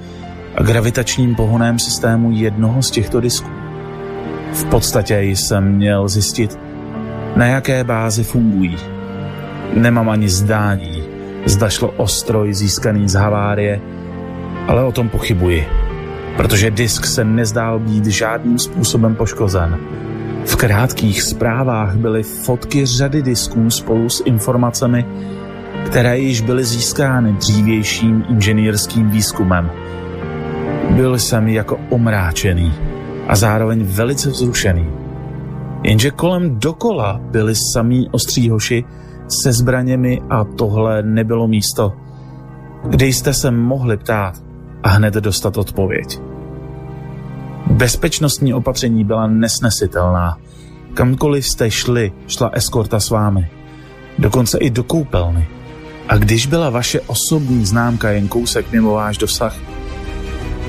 a gravitačním pohoném systému jednoho z těchto disků. V podstatě jsem měl zjistit, na jaké bázi fungují. Nemám ani zdání, zda šlo o stroj získaný z havárie, ale o tom pochybuji, protože disk se nezdál být žádným způsobem poškozen. V krátkých zprávách byly fotky řady disků spolu s informacemi, které již byly získány dřívějším inženýrským výzkumem. Byl jsem jako omráčený a zároveň velice vzrušený. Jenže kolem dokola byli samí ostříhoši se zbraněmi a tohle nebylo místo, kde jste se mohli ptát a hned dostat odpověď. Bezpečnostní opatření byla nesnesitelná. Kamkoliv jste šli, šla eskorta s vámi. Dokonce i do koupelny. A když byla vaše osobní známka jen kousek mimo váš dosah,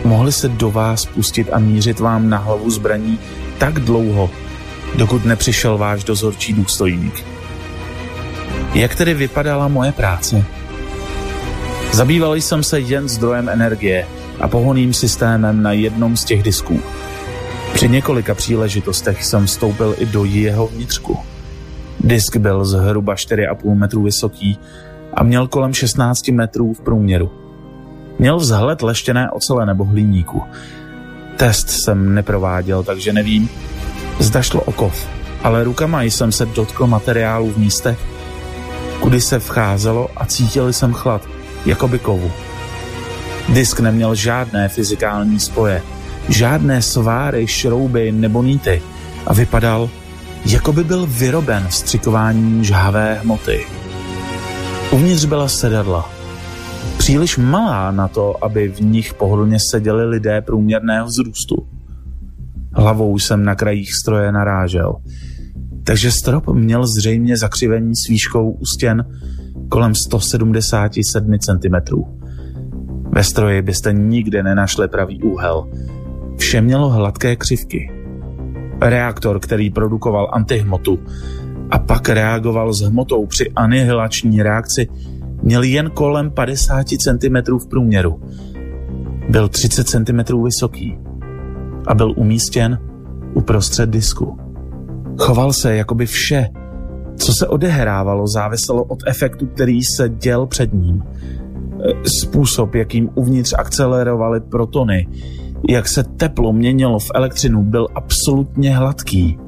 mohli se do vás pustit a mířit vám na hlavu zbraní tak dlouho, dokud nepřišel váš dozorčí důstojník. Jak tedy vypadala moje práce? Zabýval jsem se jen zdrojem energie a pohoným systémem na jednom z těch disků. Při několika příležitostech jsem vstoupil i do jeho vnitřku. Disk byl zhruba 4,5 metrů vysoký a měl kolem 16 metrů v průměru. Měl vzhled leštěné ocele nebo hliníku. Test jsem neprováděl, takže nevím, zda šlo o kov, ale rukama jsem se dotkl materiálu v místech, kudy se vcházelo a cítil jsem chlad, jako kovu. Disk neměl žádné fyzikální spoje, žádné sváry, šrouby nebo níty a vypadal, jako by byl vyroben vstřikováním žhavé hmoty. Uvnitř byla sedadla. Příliš malá na to, aby v nich pohodlně seděli lidé průměrného vzrůstu. Hlavou jsem na krajích stroje narážel. Takže strop měl zřejmě zakřivení s výškou u stěn kolem 177 cm. Ve stroji byste nikde nenašli pravý úhel. Vše mělo hladké křivky. Reaktor, který produkoval antihmotu, a pak reagoval s hmotou při anihilační reakci, měl jen kolem 50 cm v průměru. Byl 30 cm vysoký a byl umístěn uprostřed disku. Choval se, jako by vše, co se odehrávalo, záviselo od efektu, který se děl před ním. Způsob, jakým uvnitř akcelerovaly protony, jak se teplo měnilo v elektřinu, byl absolutně hladký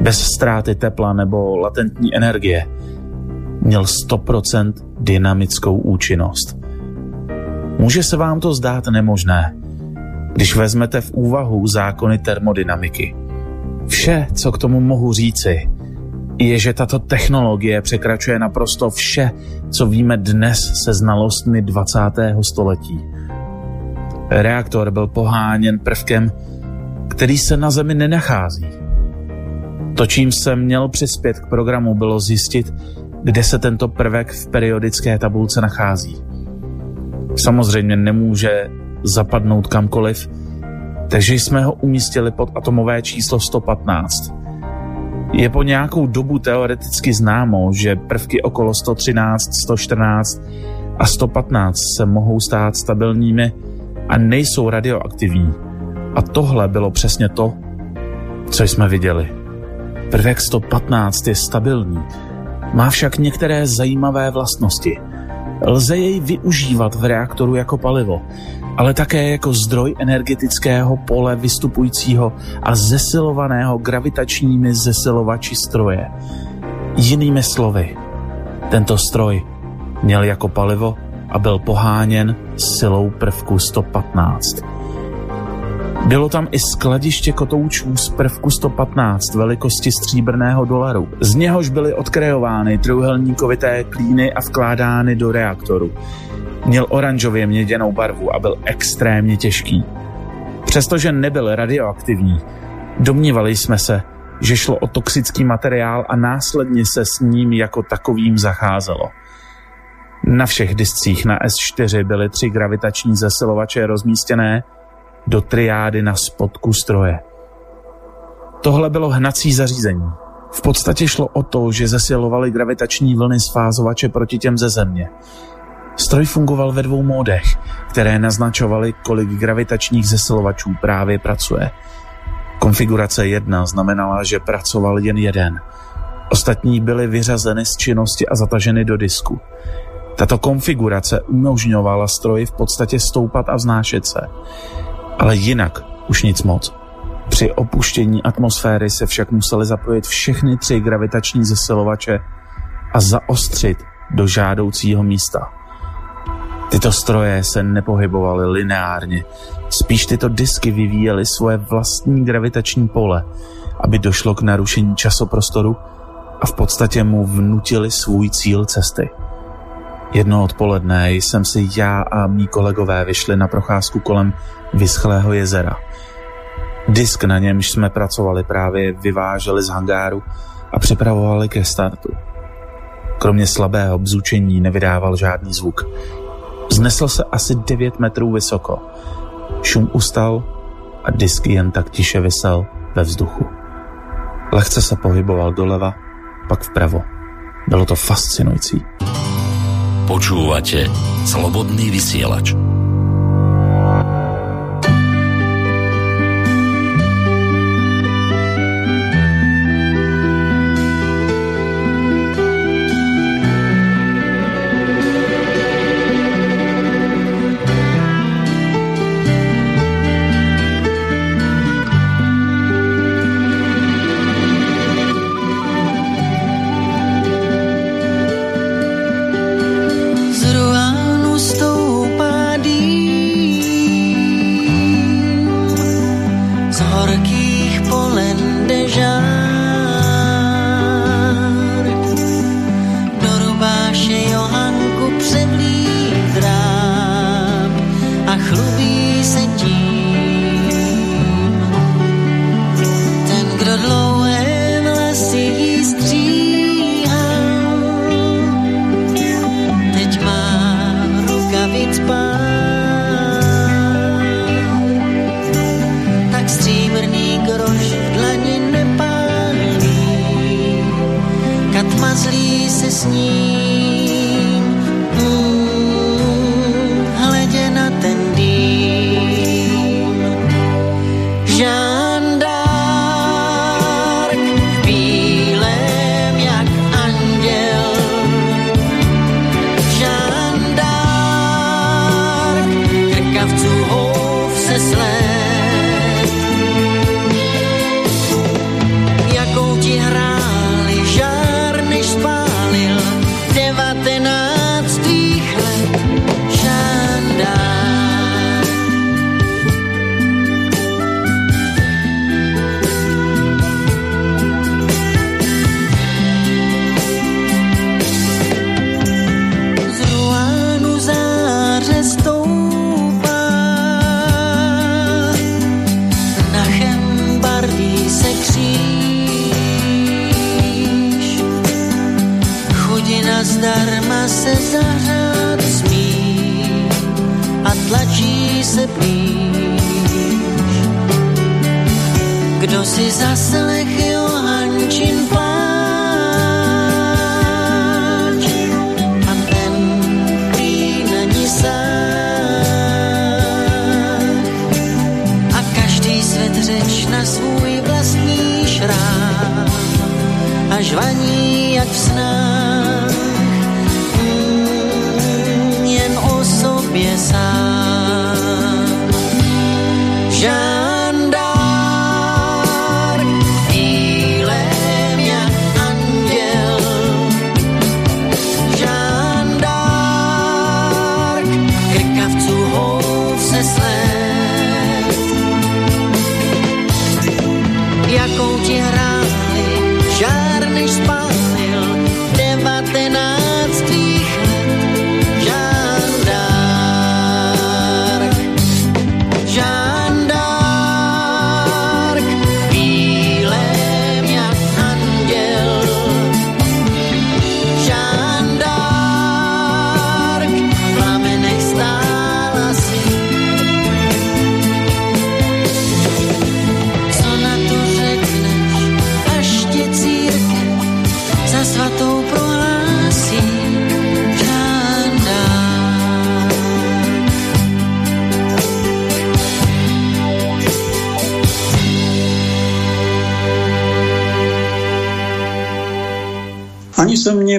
bez ztráty tepla nebo latentní energie, měl 100% dynamickou účinnost. Může se vám to zdát nemožné, když vezmete v úvahu zákony termodynamiky. Vše, co k tomu mohu říci, je, že tato technologie překračuje naprosto vše, co víme dnes se znalostmi 20. století. Reaktor byl poháněn prvkem, který se na Zemi nenachází. To, čím jsem měl přispět k programu, bylo zjistit, kde se tento prvek v periodické tabulce nachází. Samozřejmě nemůže zapadnout kamkoliv, takže jsme ho umístili pod atomové číslo 115. Je po nějakou dobu teoreticky známo, že prvky okolo 113, 114 a 115 se mohou stát stabilními a nejsou radioaktivní. A tohle bylo přesně to, co jsme viděli. Prvek 115 je stabilní, má však některé zajímavé vlastnosti. Lze jej využívat v reaktoru jako palivo, ale také jako zdroj energetického pole vystupujícího a zesilovaného gravitačními zesilovači stroje. Jinými slovy, tento stroj měl jako palivo a byl poháněn silou prvku 115. Bylo tam i skladiště kotoučů z prvku 115 velikosti stříbrného dolaru. Z něhož byly odkrejovány trojuhelníkovité klíny a vkládány do reaktoru. Měl oranžově měděnou barvu a byl extrémně těžký. Přestože nebyl radioaktivní, domnívali jsme se, že šlo o toxický materiál a následně se s ním jako takovým zacházelo. Na všech discích na S4 byly tři gravitační zesilovače rozmístěné do triády na spodku stroje. Tohle bylo hnací zařízení. V podstatě šlo o to, že zesilovaly gravitační vlny z fázovače proti těm ze země. Stroj fungoval ve dvou módech, které naznačovaly, kolik gravitačních zesilovačů právě pracuje. Konfigurace 1 znamenala, že pracoval jen jeden. Ostatní byly vyřazeny z činnosti a zataženy do disku. Tato konfigurace umožňovala stroji v podstatě stoupat a vznášet se. Ale jinak už nic moc. Při opuštění atmosféry se však museli zapojit všechny tři gravitační zesilovače a zaostřit do žádoucího místa. Tyto stroje se nepohybovaly lineárně, spíš tyto disky vyvíjely svoje vlastní gravitační pole, aby došlo k narušení časoprostoru a v podstatě mu vnutili svůj cíl cesty. Jedno odpoledne jsem si já a mý kolegové vyšli na procházku kolem vyschlého jezera. Disk, na němž jsme pracovali, právě vyváželi z hangáru a připravovali ke startu. Kromě slabého bzučení nevydával žádný zvuk. Znesl se asi 9 metrů vysoko. Šum ustal a disk jen tak tiše vysel ve vzduchu. Lehce se pohyboval doleva, pak vpravo. Bylo to fascinující. Počúvate Slobodný vysielač. Devatenáctých let sní. Kdo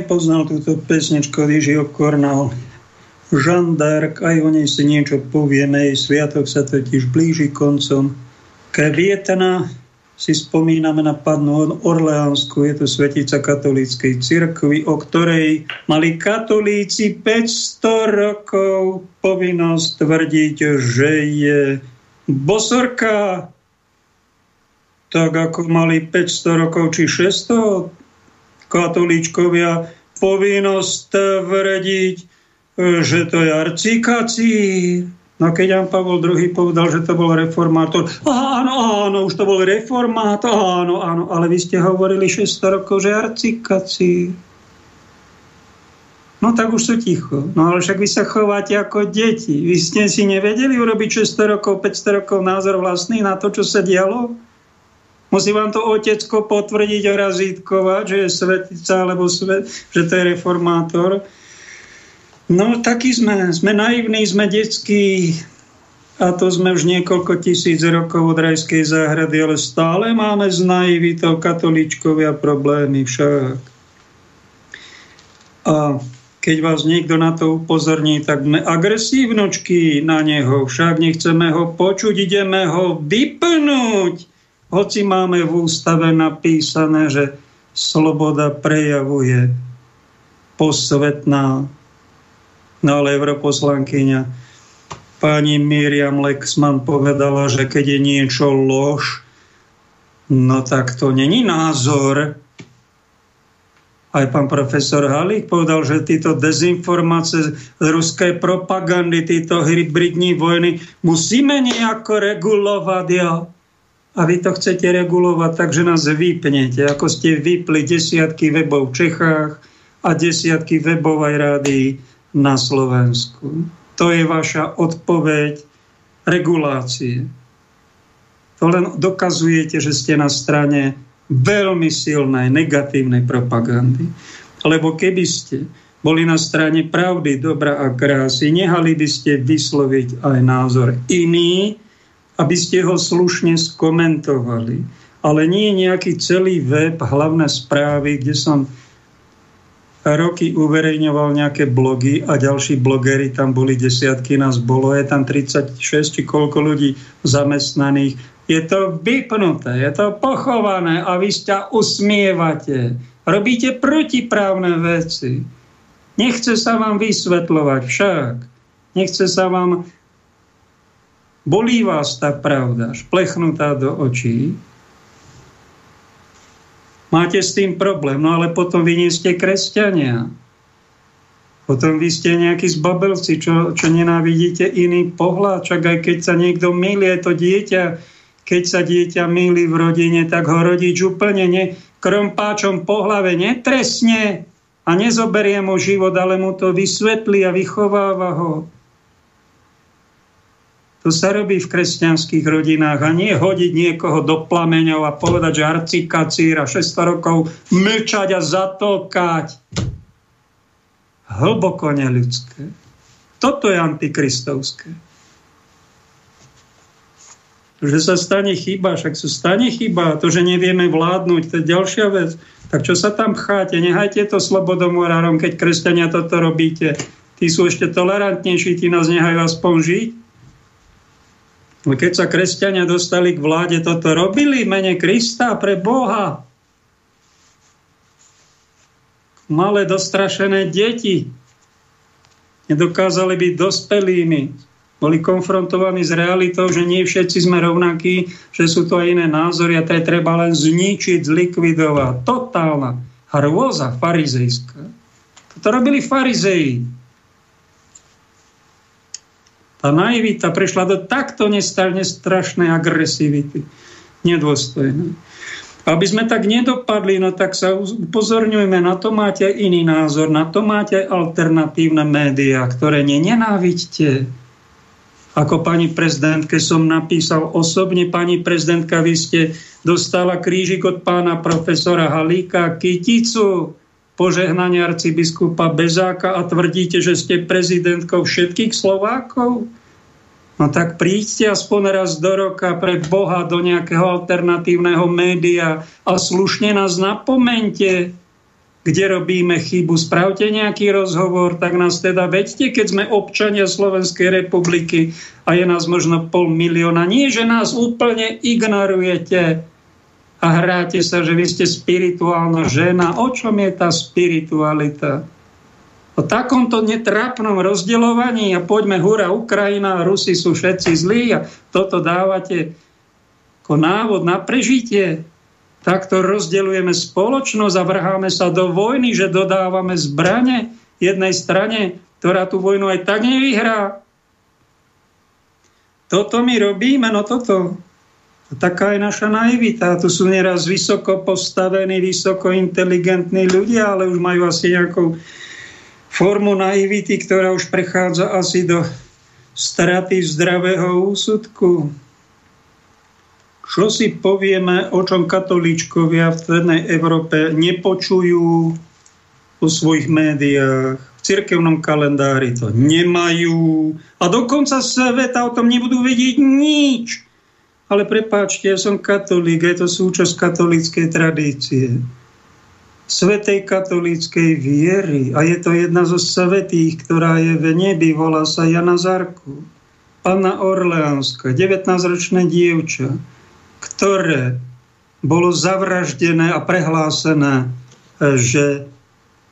nepoznal túto pesničku od Jižího Kornal. Jean d'Arc, aj o nej si niečo povieme, jej sviatok sa totiž blíži koncom. Kvietna si spomíname na padnú Orleánsku, je to svetica katolíckej cirkvi, o ktorej mali katolíci 500 rokov povinnosť tvrdiť, že je bosorka, tak ako mali 500 rokov či 600 katolíčkovia povinnosť tvrdiť, že to je arcikacír. No keď Jan Pavol II povedal, že to bol reformátor, áno, áno, už to bol reformátor, áno, áno, ale vy ste hovorili 600 rokov, že arcikacír. No tak už sú ticho. No ale však vy sa chováte ako deti. Vy ste si nevedeli urobiť 600 rokov, 500 rokov názor vlastný na to, čo sa dialo? Musí vám to otecko potvrdiť a razítkovať, že je svetica, alebo svet, že to je reformátor. No takí sme, sme naivní, sme detskí a to sme už niekoľko tisíc rokov od rajskej záhrady, ale stále máme s naivitou katolíčkovia problémy však. A keď vás niekto na to upozorní, tak sme agresívnočky na neho, však nechceme ho počuť, ideme ho vypnúť hoci máme v ústave napísané, že sloboda prejavuje posvetná, no ale europoslankyňa pani Miriam Lexman povedala, že keď je niečo lož, no tak to není názor. Aj pán profesor Halík povedal, že títo dezinformácie z ruskej propagandy, títo hybridní vojny musíme nejako regulovať. Ja a vy to chcete regulovať tak, že nás vypnete, ako ste vypli desiatky webov v Čechách a desiatky webov aj rády na Slovensku. To je vaša odpoveď regulácie. To len dokazujete, že ste na strane veľmi silnej negatívnej propagandy. Lebo keby ste boli na strane pravdy, dobra a krásy, nehali by ste vysloviť aj názor iný, aby ste ho slušne skomentovali. Ale nie nejaký celý web, hlavné správy, kde som roky uverejňoval nejaké blogy a ďalší blogery, tam boli desiatky, nás bolo, je tam 36 či koľko ľudí zamestnaných. Je to vypnuté, je to pochované a vy sa usmievate. Robíte protiprávne veci. Nechce sa vám vysvetľovať však. Nechce sa vám Bolí vás tá pravda, šplechnutá do očí. Máte s tým problém, no ale potom vy nie ste kresťania. Potom vy ste nejakí zbabelci, čo, čo nenávidíte iný pohľad. Aj keď sa niekto milí, to dieťa, keď sa dieťa milí v rodine, tak ho rodič úplne ne, krompáčom po hlave netresne, a nezoberie mu život, ale mu to vysvetlí a vychováva ho. To sa robí v kresťanských rodinách a nie hodiť niekoho do plameňov a povedať, že arcikacír a 600 rokov mlčať a zatlkať. Hlboko neľudské. Toto je antikristovské. Že sa stane chyba, však sa stane chyba, to, že nevieme vládnuť, to je ďalšia vec. Tak čo sa tam cháte? Nehajte to slobodomorárom, keď kresťania toto robíte. Tí sú ešte tolerantnejší, tí nás nehajú aspoň žiť. No keď sa kresťania dostali k vláde, toto robili mene Krista pre Boha. Malé dostrašené deti nedokázali byť dospelými. Boli konfrontovaní s realitou, že nie všetci sme rovnakí, že sú to iné názory a to je treba len zničiť, zlikvidovať. Totálna hrôza farizejská. Toto robili farizeji. Tá naivita prešla do takto nestrašnej agresivity. Nedôstojné. Aby sme tak nedopadli, no tak sa upozorňujme, na to máte iný názor, na to máte alternatívne médiá, ktoré nenávidíte. Ako pani prezidentke som napísal osobne, pani prezidentka, vy ste dostala krížik od pána profesora Halíka Kyticu, požehnania arcibiskupa Bezáka a tvrdíte, že ste prezidentkou všetkých Slovákov? No tak príďte aspoň raz do roka pre Boha do nejakého alternatívneho média a slušne nás napomente, kde robíme chybu. Spravte nejaký rozhovor, tak nás teda veďte, keď sme občania Slovenskej republiky a je nás možno pol milióna. Nie, že nás úplne ignorujete a hráte sa, že vy ste spirituálna žena. O čom je tá spiritualita? O takomto netrápnom rozdeľovaní a poďme hura Ukrajina, Rusi sú všetci zlí a toto dávate ako návod na prežitie. Takto rozdeľujeme spoločnosť a vrháme sa do vojny, že dodávame zbrane jednej strane, ktorá tú vojnu aj tak nevyhrá. Toto my robíme, no toto. Taká je naša naivita. Tu sú nieraz vysoko postavení, vysoko inteligentní ľudia, ale už majú asi nejakou formu naivity, ktorá už prechádza asi do straty zdravého úsudku. Čo si povieme, o čom katolíčkovia v Strednej Európe nepočujú o svojich médiách, v cirkevnom kalendári to nemajú a dokonca sveta o tom nebudú vedieť nič. Ale prepáčte, ja som katolík, je to súčasť katolíckej tradície svetej katolíckej viery. A je to jedna zo svetých, ktorá je v nebi, volá sa Jana Zarku. Panna Orleánska, 19-ročné dievča, ktoré bolo zavraždené a prehlásené, že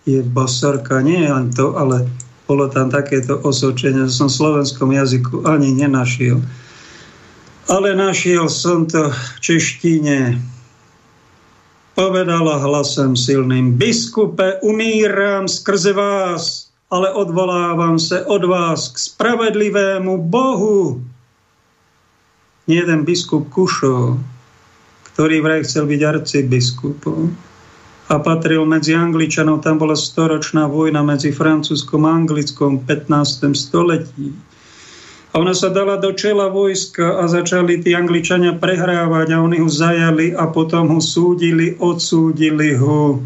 je basorka. Nie len to, ale bolo tam takéto osočenie, že som v slovenskom jazyku ani nenašiel. Ale našiel som to v češtine povedala hlasem silným, biskupe, umírám skrze vás, ale odvolávam se od vás k spravedlivému Bohu. Jeden biskup Kušo, ktorý vraj chcel byť arcibiskupom a patril medzi Angličanov, tam bola storočná vojna medzi Francúzskom a Anglickom v 15. století a ona sa dala do čela vojska a začali tí Angličania prehrávať a oni ho zajali a potom ho súdili, odsúdili ho.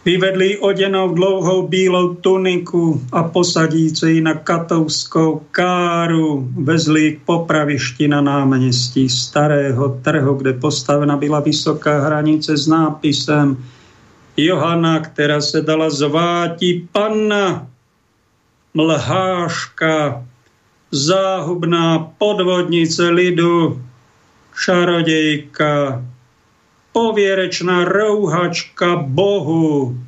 Vyvedli odenou dlouhou bílou tuniku a posadíci na katovskou káru vezli k popravišti na námestí starého trhu, kde postavená byla vysoká hranice s nápisem Johana, která se dala zváti panna, mlháška, záhubná podvodnice lidu, čarodejka, povierečná rouhačka Bohu,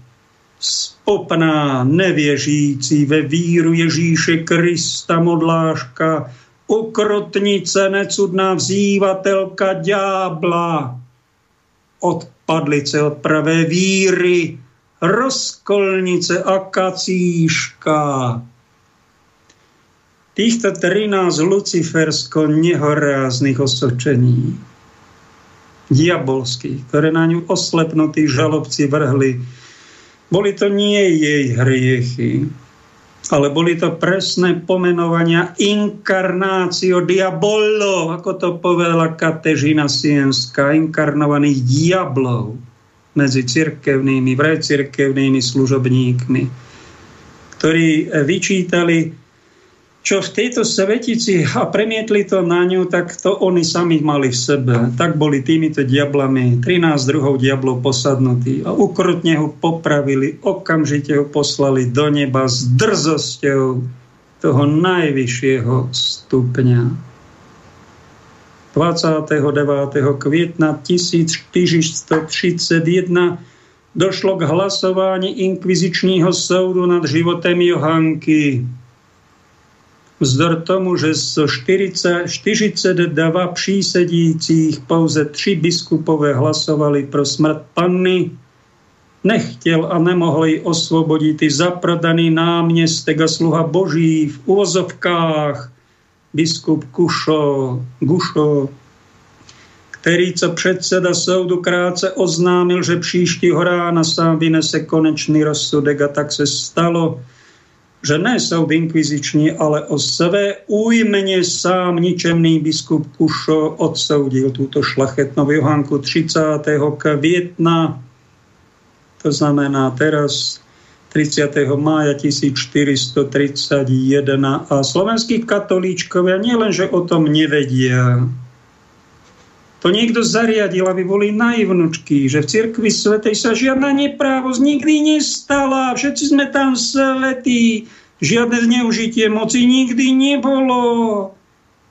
spopná nevěřící ve víru Ježíše Krista modláška, ukrotnice, necudná vzývatelka ďábla, odpadlice od pravé víry, rozkolnice a kacíška, týchto 13 lucifersko-nehoráznych osočení, diabolských, ktoré na ňu oslepnutí žalobci vrhli. Boli to nie jej hriechy, ale boli to presné pomenovania inkarnácio diabolo, ako to povedala Katežina Sienská, inkarnovaných diablov medzi cirkevnými, vrajcirkevnými služobníkmi, ktorí vyčítali čo v tejto svetici a premietli to na ňu, tak to oni sami mali v sebe. Tak boli týmito diablami, 13 druhov diablov posadnutí a ukrutne ho popravili, okamžite ho poslali do neba s drzosťou toho najvyššieho stupňa. 29. kvietna 1431 došlo k hlasovaní inkvizičního soudu nad životem Johanky vzdor tomu, že 40, 42 přísedících pouze tři biskupové hlasovali pro smrt panny, nechtěl a nemohl ji osvobodit i zaprodaný náměstek a sluha boží v uvozovkách biskup Kušo, Gušo, který co předseda soudu krátce oznámil, že příštího rána sám vynese konečný rozsudek a tak se stalo že ne soud inkviziční, ale o své újmene sám ničemný biskup Kušo odsoudil túto šlachetnou Johánku 30. kvietna, to znamená teraz 30. mája 1431 a slovenskí katolíčkovia nielenže o tom nevedia, to niekto zariadil, aby boli naivnučky, že v cirkvi svetej sa žiadna neprávosť nikdy nestala, všetci sme tam svetí, žiadne zneužitie moci nikdy nebolo.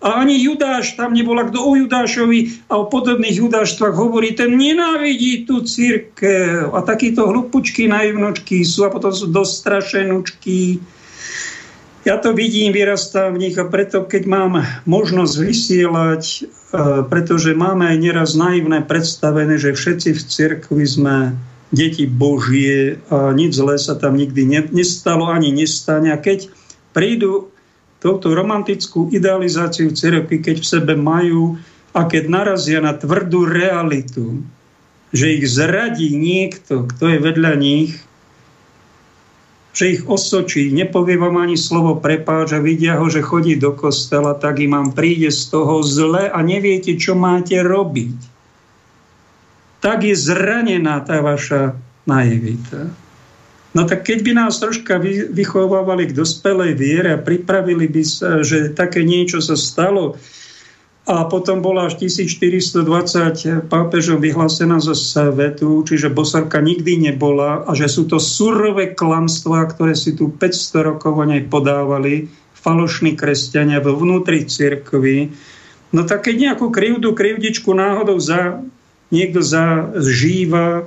A ani Judáš tam nebola, kto o Judášovi a o podobných judáštvách hovorí, ten nenávidí tú církev. A takíto hlupučky, naivnočky sú a potom sú dostrašenučky. Ja to vidím, vyrastám v nich a preto, keď mám možnosť vysielať pretože máme aj neraz naivné predstavené, že všetci v cirkvi sme deti Božie a nič zlé sa tam nikdy nestalo ani nestane. A keď prídu touto romantickú idealizáciu cirkvi, keď v sebe majú a keď narazia na tvrdú realitu, že ich zradí niekto, kto je vedľa nich, že ich osočí, nepovie vám ani slovo prepáč a vidia ho, že chodí do kostela, tak im vám príde z toho zle a neviete, čo máte robiť. Tak je zranená tá vaša naivita. No tak keď by nás troška vychovávali k dospelej viere a pripravili by sa, že také niečo sa stalo, a potom bola až 1420 pápežom vyhlásená zo svetu, čiže Bosarka nikdy nebola a že sú to surové klamstvá, ktoré si tu 500 rokov o nej podávali falošní kresťania vo vnútri cirkvi. No tak keď nejakú krivdu, krivdičku náhodou za, niekto zažíva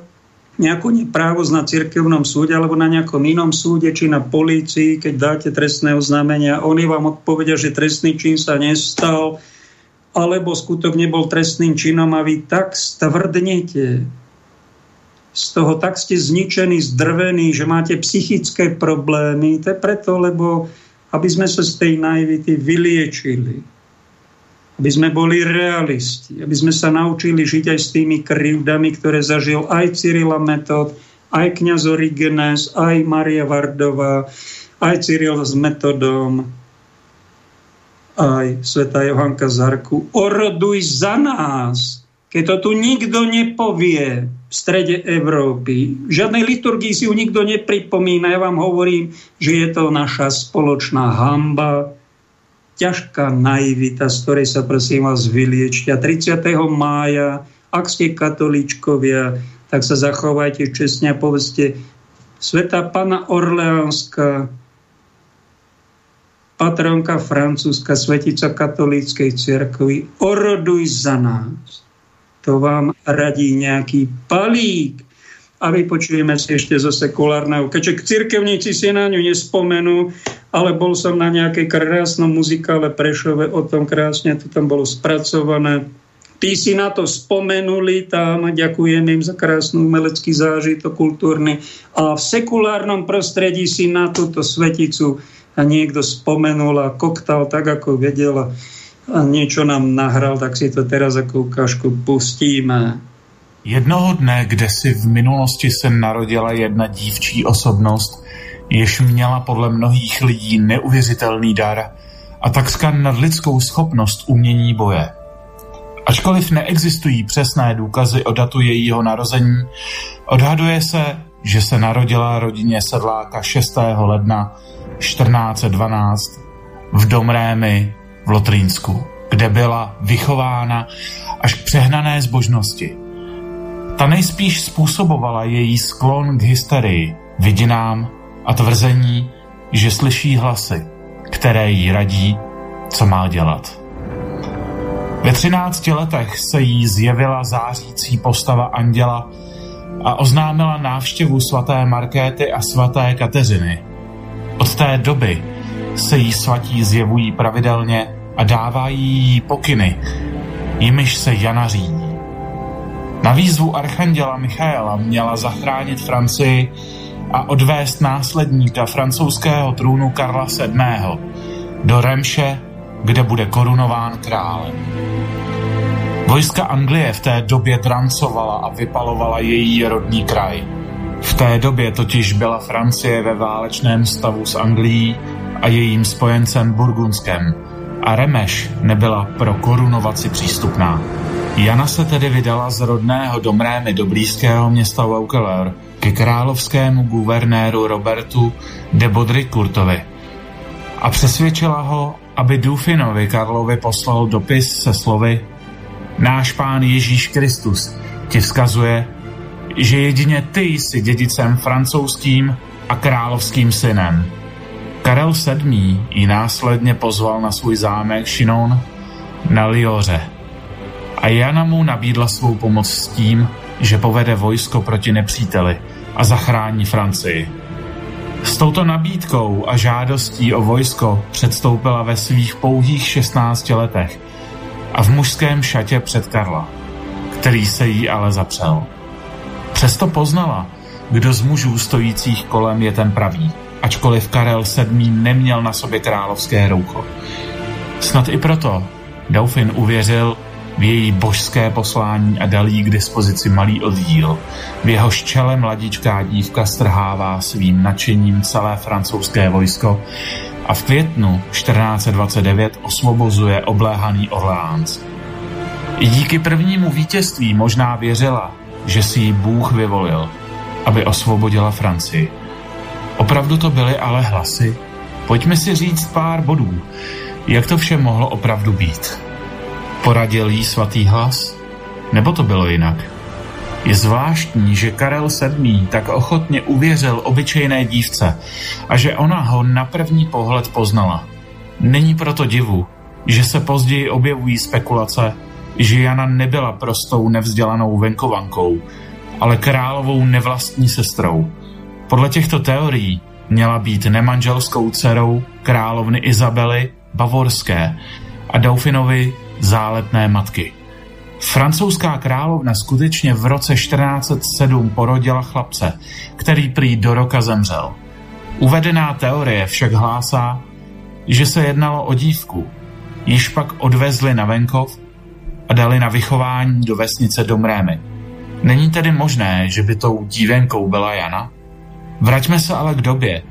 nejakú neprávosť na cirkevnom súde alebo na nejakom inom súde či na polícii, keď dáte trestné oznámenia, oni vám odpovedia, že trestný čin sa nestal, alebo skutok nebol trestným činom a vy tak stvrdnete, z toho tak ste zničení, zdrvení, že máte psychické problémy. To je preto, lebo aby sme sa z tej naivity vyliečili. Aby sme boli realisti. Aby sme sa naučili žiť aj s tými krivdami, ktoré zažil aj Cyrila Metod, aj kniaz Origenes, aj Maria Vardová, aj Cyril s Metodom, aj sveta Johanka Zarku, oroduj za nás, keď to tu nikto nepovie v strede Európy. V žiadnej liturgii si ju nikto nepripomína. Ja vám hovorím, že je to naša spoločná hamba, ťažká naivita, z ktorej sa prosím vás vyliečte. A 30. mája, ak ste katolíčkovia, tak sa zachovajte čestne a povedzte Sveta Pana Orleánska, patronka francúzska, svetica katolíckej cirkvi, oroduj za nás. To vám radí nejaký palík. A vypočujeme si ešte zo sekulárneho. Keďže cirkevníci si na ňu nespomenú, ale bol som na nejakej krásnom muzikále Prešove, o tom krásne to tam bolo spracované. Tí si na to spomenuli tam, ďakujem im za krásny umelecký zážitok kultúrny. A v sekulárnom prostredí si na túto sveticu a niekto spomenul a koktal tak, ako vedel a, a niečo nám nahral, tak si to teraz ako ukážku pustíme. Jednoho dne, kde si v minulosti se narodila jedna dívčí osobnost, jež měla podle mnohých lidí neuvěřitelný dar a takřka nadlidskou schopnost umění boje. Ačkoliv neexistují přesné důkazy o datu jejího narození, odhaduje se, že se narodila rodině sedláka 6. ledna 1412 v Domrémy v Lotrínsku, kde byla vychována až k přehnané zbožnosti. Ta nejspíš způsobovala její sklon k hysterii, vidinám a tvrzení, že slyší hlasy, které jí radí, co má dělat. Ve třinácti letech se jí zjevila zářící postava anděla a oznámila návštěvu svaté Markéty a svaté Kateřiny. Od té doby se jí svatí zjevují pravidelně a dávají jí pokyny, jimiž se Jana řídí. Na výzvu archanděla Michaela měla zachránit Francii a odvést následníka francouzského trůnu Karla VII. do Remše, kde bude korunován králem. Vojska Anglie v té době drancovala a vypalovala její rodný kraj. V té době totiž byla Francie ve válečném stavu s Anglií a jejím spojencem Burgundskem a Remeš nebyla pro korunovaci přístupná. Jana se tedy vydala z rodného Domrémy do blízkého města Vauquelin ke královskému guvernéru Robertu de Baudricourtovi a přesvědčila ho, aby Dufinovi Karlovi poslal dopis se slovy Náš pán Ježíš Kristus ti vzkazuje, že jedině ty jsi dědicem francouzským a královským synem. Karel VII. ji následně pozval na svůj zámek Chinon na Lioře a Jana mu nabídla svou pomoc s tím, že povede vojsko proti nepříteli a zachrání Francii. S touto nabídkou a žádostí o vojsko předstoupila ve svých pouhých 16 letech a v mužském šatě před Karla, který se jí ale zapřel. Přesto poznala, kdo z mužů stojících kolem je ten pravý, ačkoliv Karel VII. neměl na sobě královské roucho. Snad i proto Dauphin uvěřil v její božské poslání a dal jí k dispozici malý oddíl. V jeho čele mladičká dívka strhává svým nadšením celé francouzské vojsko a v květnu 1429 osvobozuje obléhaný Orleans. I díky prvnímu vítězství možná věřila, že si ji Bůh vyvolil, aby osvobodila Francii. Opravdu to byly ale hlasy? Pojďme si říct pár bodů, jak to vše mohlo opravdu být. Poradil jí svatý hlas? Nebo to bylo jinak? Je zvláštní, že Karel VII. tak ochotně uvěřil obyčejné dívce a že ona ho na první pohled poznala. Není proto divu, že se později objevují spekulace, že Jana nebyla prostou nevzdělanou venkovankou, ale královou nevlastní sestrou. Podle těchto teorií měla být nemanželskou dcerou královny Izabely Bavorské a Dauphinovi záletné matky. Francouzská královna skutečně v roce 1407 porodila chlapce, který prý do roka zemřel. Uvedená teorie však hlásá, že se jednalo o dívku, již pak odvezli na venkov a dali na vychování do vesnice Domrémy. Není tedy možné, že by tou dívenkou byla Jana? Vraťme se ale k době,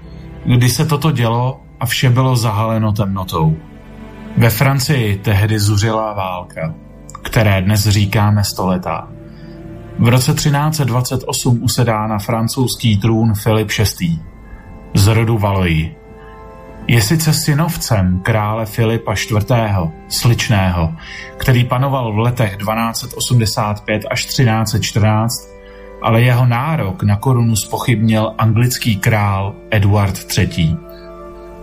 kdy se toto dělo a vše bylo zahaleno temnotou. Ve Francii tehdy zuřila válka, které dnes říkáme stoletá. V roce 1328 usedá na francouzský trůn Filip VI. z rodu Valoji. Je sice synovcem krále Filipa IV. Sličného, který panoval v letech 1285 až 1314, ale jeho nárok na korunu spochybnil anglický král Eduard III.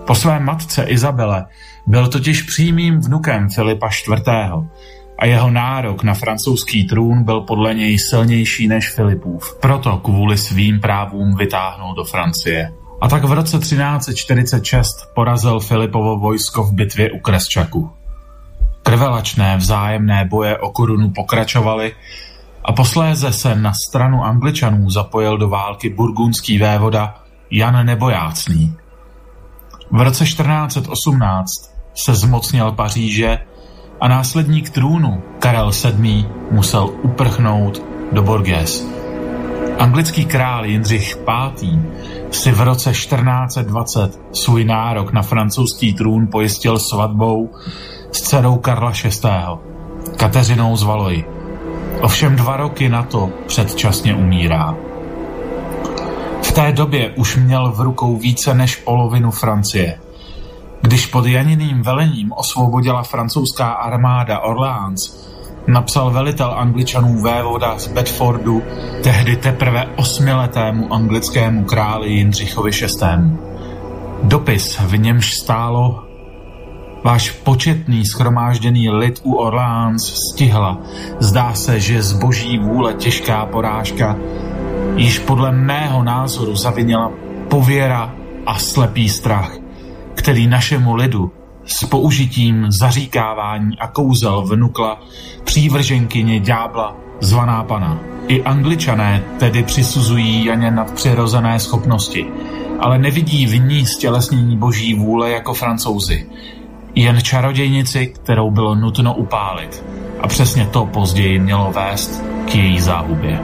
Po své matce Izabele byl totiž přímým vnukem Filipa IV. a jeho nárok na francouzský trůn byl podle něj silnější než Filipův. Proto kvůli svým právům vytáhnul do Francie. A tak v roce 1346 porazil Filipovo vojsko v bitvě u Kresčaku. Krvelačné vzájemné boje o korunu pokračovaly a posléze se na stranu Angličanů zapojil do války burgundský vévoda Jan Nebojácný. V roce 1418 se zmocnil Paříže a následník trůnu Karel VII. musel uprchnout do Borges. Anglický král Jindřich V. si v roce 1420 svůj nárok na francouzský trůn pojistil svatbou s dcerou Karla VI. Kateřinou z Valoji. Ovšem dva roky na to předčasně umírá. V té době už měl v rukou více než polovinu Francie. Když pod Janiným velením osvobodila francouzská armáda Orleans, napsal velitel angličanů vévoda z Bedfordu tehdy teprve osmiletému anglickému králi Jindřichovi VI. Dopis, v němž stálo Váš početný schromážděný lid u Orleans stihla. Zdá se, že z boží vůle těžká porážka již podle mého názoru zavinila pověra a slepý strach, který našemu lidu s použitím zaříkávání a kouzel vnukla přívrženkyně ďábla zvaná pana. I angličané tedy přisuzují Janě nadpřirozené schopnosti, ale nevidí v ní stělesnění boží vůle jako francouzi. Jen čarodějnici, kterou bylo nutno upálit. A přesně to později mělo vést k její záhubě.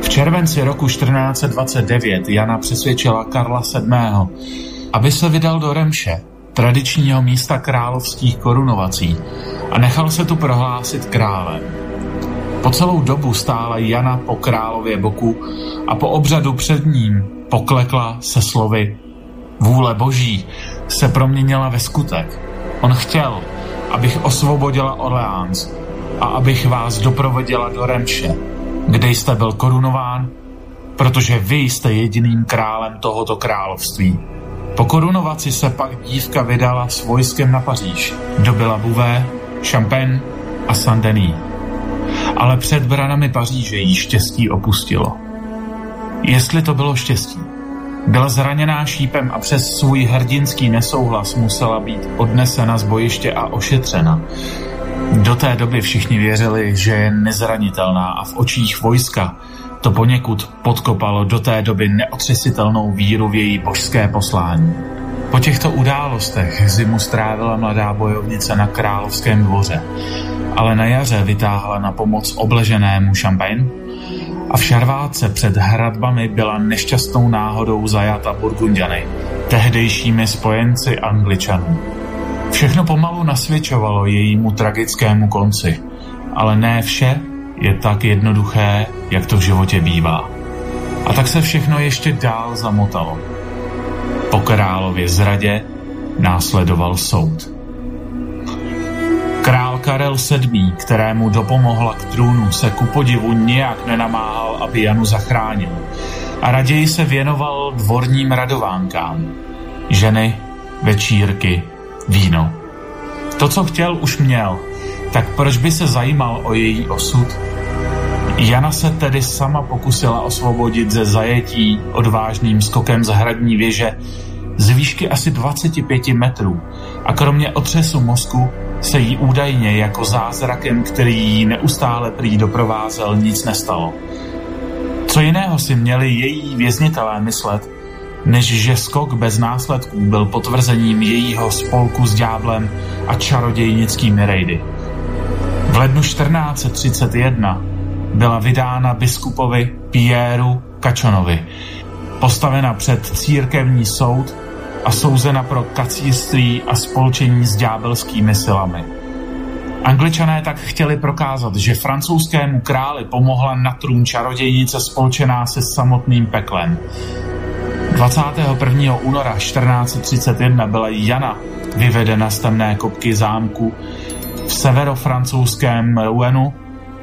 V červenci roku 1429 Jana přesvědčila Karla VII., aby se vydal do Remše, tradičního místa královských korunovací, a nechal se tu prohlásit králem. Po celou dobu stála Jana po králově boku a po obřadu před ním poklekla se slovy Vůle boží se proměnila ve skutek. On chtěl, abych osvobodila Orleans a abych vás doprovodila do Remše, kde jste byl korunován, protože vy jste jediným králem tohoto království. Po korunovaci se pak dívka vydala s vojskem na Paříž. Dobila Bouvet, Champagne a Saint-Denis. Ale před branami Paříže jí štěstí opustilo. Jestli to bylo štěstí, byla zraněná šípem a přes svůj hrdinský nesouhlas musela být odnesena z bojiště a ošetřena. Do té doby všichni věřili, že je nezranitelná a v očích vojska to poněkud podkopalo do té doby neotřesitelnou víru v její božské poslání. Po těchto událostech zimu strávila mladá bojovnice na královském dvoře, ale na jaře vytáhla na pomoc obleženému Champagne a v Šarváce před hradbami byla nešťastnou náhodou zajata Burgundiany, tehdejšími spojenci Angličanů. Všechno pomalu nasvědčovalo jejímu tragickému konci, ale ne vše je tak jednoduché, jak to v životě bývá. A tak se všechno ještě dál zamotalo. Po králově zradě následoval soud. Král Karel VII., kterému dopomohla k trůnu, se ku podivu nijak nenamáhal, aby Janu zachránil a raději se věnoval dvorním radovánkám. Ženy, večírky, víno. To, co chtěl, už měl, tak proč by se zajímal o její osud? Jana se tedy sama pokusila osvobodit ze zajetí odvážným skokem z hradní věže z výšky asi 25 metrů a kromě otřesu mozku se jí údajně jako zázrakem, který jí neustále prý doprovázel, nic nestalo. Co jiného si měli její věznitelé myslet, než že skok bez následků byl potvrzením jejího spolku s ďáblem a čarodějnickými rejdy. V lednu 1431 byla vydána biskupovi Pieru Kačonovi, postavena před církevní soud a souzena pro kacírství a spolčení s ďábelskými silami. Angličané tak chtěli prokázat, že francouzskému králi pomohla na trůn čarodějnice spolčená se samotným peklem. 21. února 1431 byla Jana vyvedena z temné kopky zámku v severofrancouzském Rouenu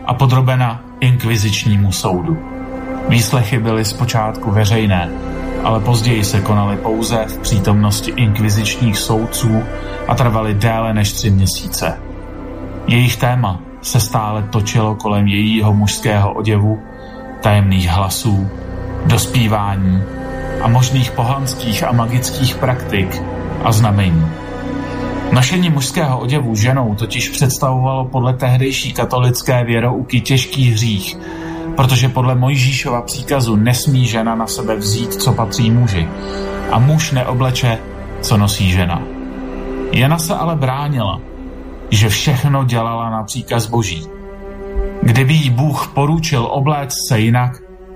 a podrobena inkvizičnímu soudu. Výslechy byly zpočátku veřejné, ale později se konaly pouze v přítomnosti inkvizičních soudců a trvaly déle než tři měsíce. Jejich téma se stále točilo kolem jejího mužského oděvu, tajemných hlasů, dospívání a možných pohanských a magických praktik a znamení. Nošení mužského oděvu ženou totiž představovalo podle tehdejší katolické věrouky těžký hřích, protože podle Mojžíšova příkazu nesmí žena na sebe vzít, co patří muži, a muž neobleče, co nosí žena. Jana se ale bránila, že všechno dělala na příkaz boží. Kdyby jí Bůh poručil obléct se jinak,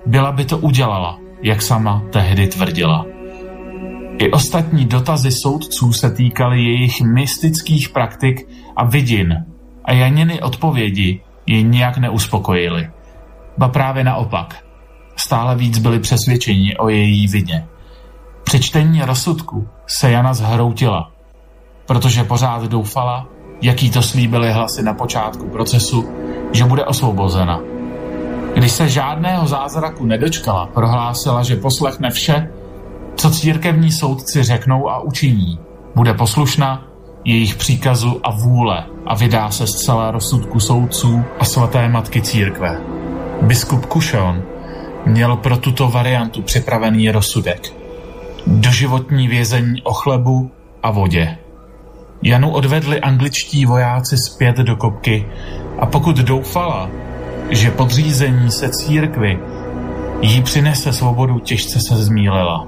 byla by to udělala, jak sama tehdy tvrdila. I ostatní dotazy soudců se týkaly jejich mystických praktik a vidin a Janiny odpovědi ji nijak neuspokojily. Ba právě naopak. Stále víc byli přesvědčeni o její vině. Při čtení rozsudku se Jana zhroutila, protože pořád doufala, jaký to slíbily hlasy na počátku procesu, že bude osvobozena. Když se žádného zázraku nedočkala, prohlásila, že poslechne vše, co církevní soudci řeknou a učiní. Bude poslušná jejich příkazu a vůle a vydá se z celé rozsudku soudců a svaté matky církve. Biskup Kušon měl pro tuto variantu připravený rozsudek. Doživotní vězení o chlebu a vodě. Janu odvedli angličtí vojáci zpět do kopky a pokud doufala, že podřízení se církvi jí přinese svobodu, těžce se zmílela.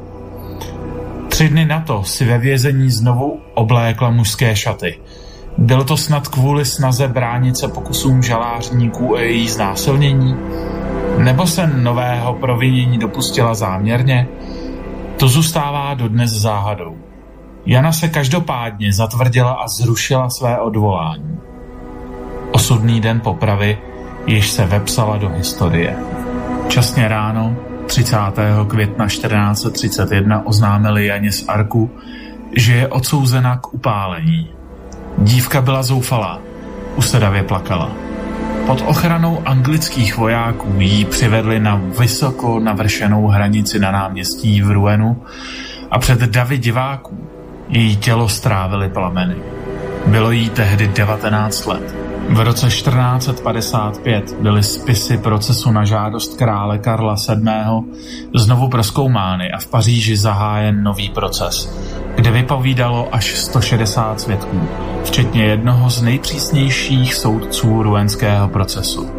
Tři dny na to si ve vězení znovu oblékla mužské šaty. Bylo to snad kvůli snaze bránit se pokusům žalářníků o její znásilnění? Nebo se nového provinění dopustila záměrně? To zůstává dodnes záhadou. Jana se každopádně zatvrdila a zrušila své odvolání. Osudný den popravy již se vepsala do historie. Časně ráno 30. května 1431 oznámili Janě z Arku, že je odsouzena k upálení. Dívka byla zoufalá, usedavě plakala. Pod ochranou anglických vojáků jí přivedli na vysoko navršenou hranici na náměstí v Ruenu a před davy diváků její tělo strávily plameny. Bylo jí tehdy 19 let. V roce 1455 byly spisy procesu na žádost krále Karla VII. znovu proskoumány a v Paříži zahájen nový proces, kde vypovídalo až 160 svědků, včetně jednoho z nejpřísnějších soudců ruenského procesu.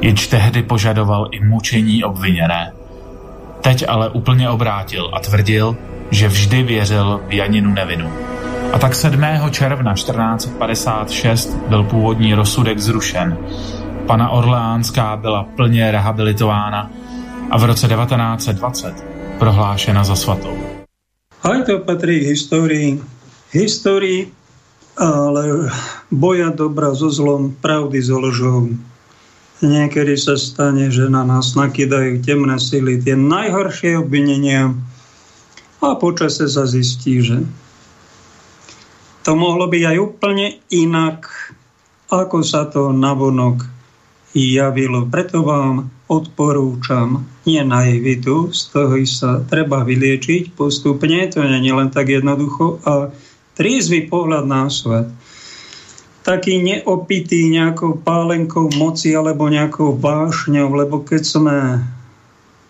Jenž tehdy požadoval i mučení obviněné. Teď ale úplně obrátil a tvrdil, že vždy věřil v Janinu nevinu. A tak 7. června 1456 byl původní rozsudek zrušen. Pana Orleánská byla plně rehabilitována a v roce 1920 prohlášena za svatou. Aj to patrí k histórii. Histórii, ale boja dobra so zlom, pravdy so lžou. Niekedy sa stane, že na nás nakydajú temné sily, tie najhoršie obvinenia a počase sa zistí, že to mohlo byť aj úplne inak, ako sa to navonok javilo. Preto vám odporúčam nie naivitu, z toho sa treba vyliečiť postupne, to nie je len tak jednoducho, a trízvy pohľad na svet. Taký neopitý nejakou pálenkou moci alebo nejakou vášňou, lebo keď sme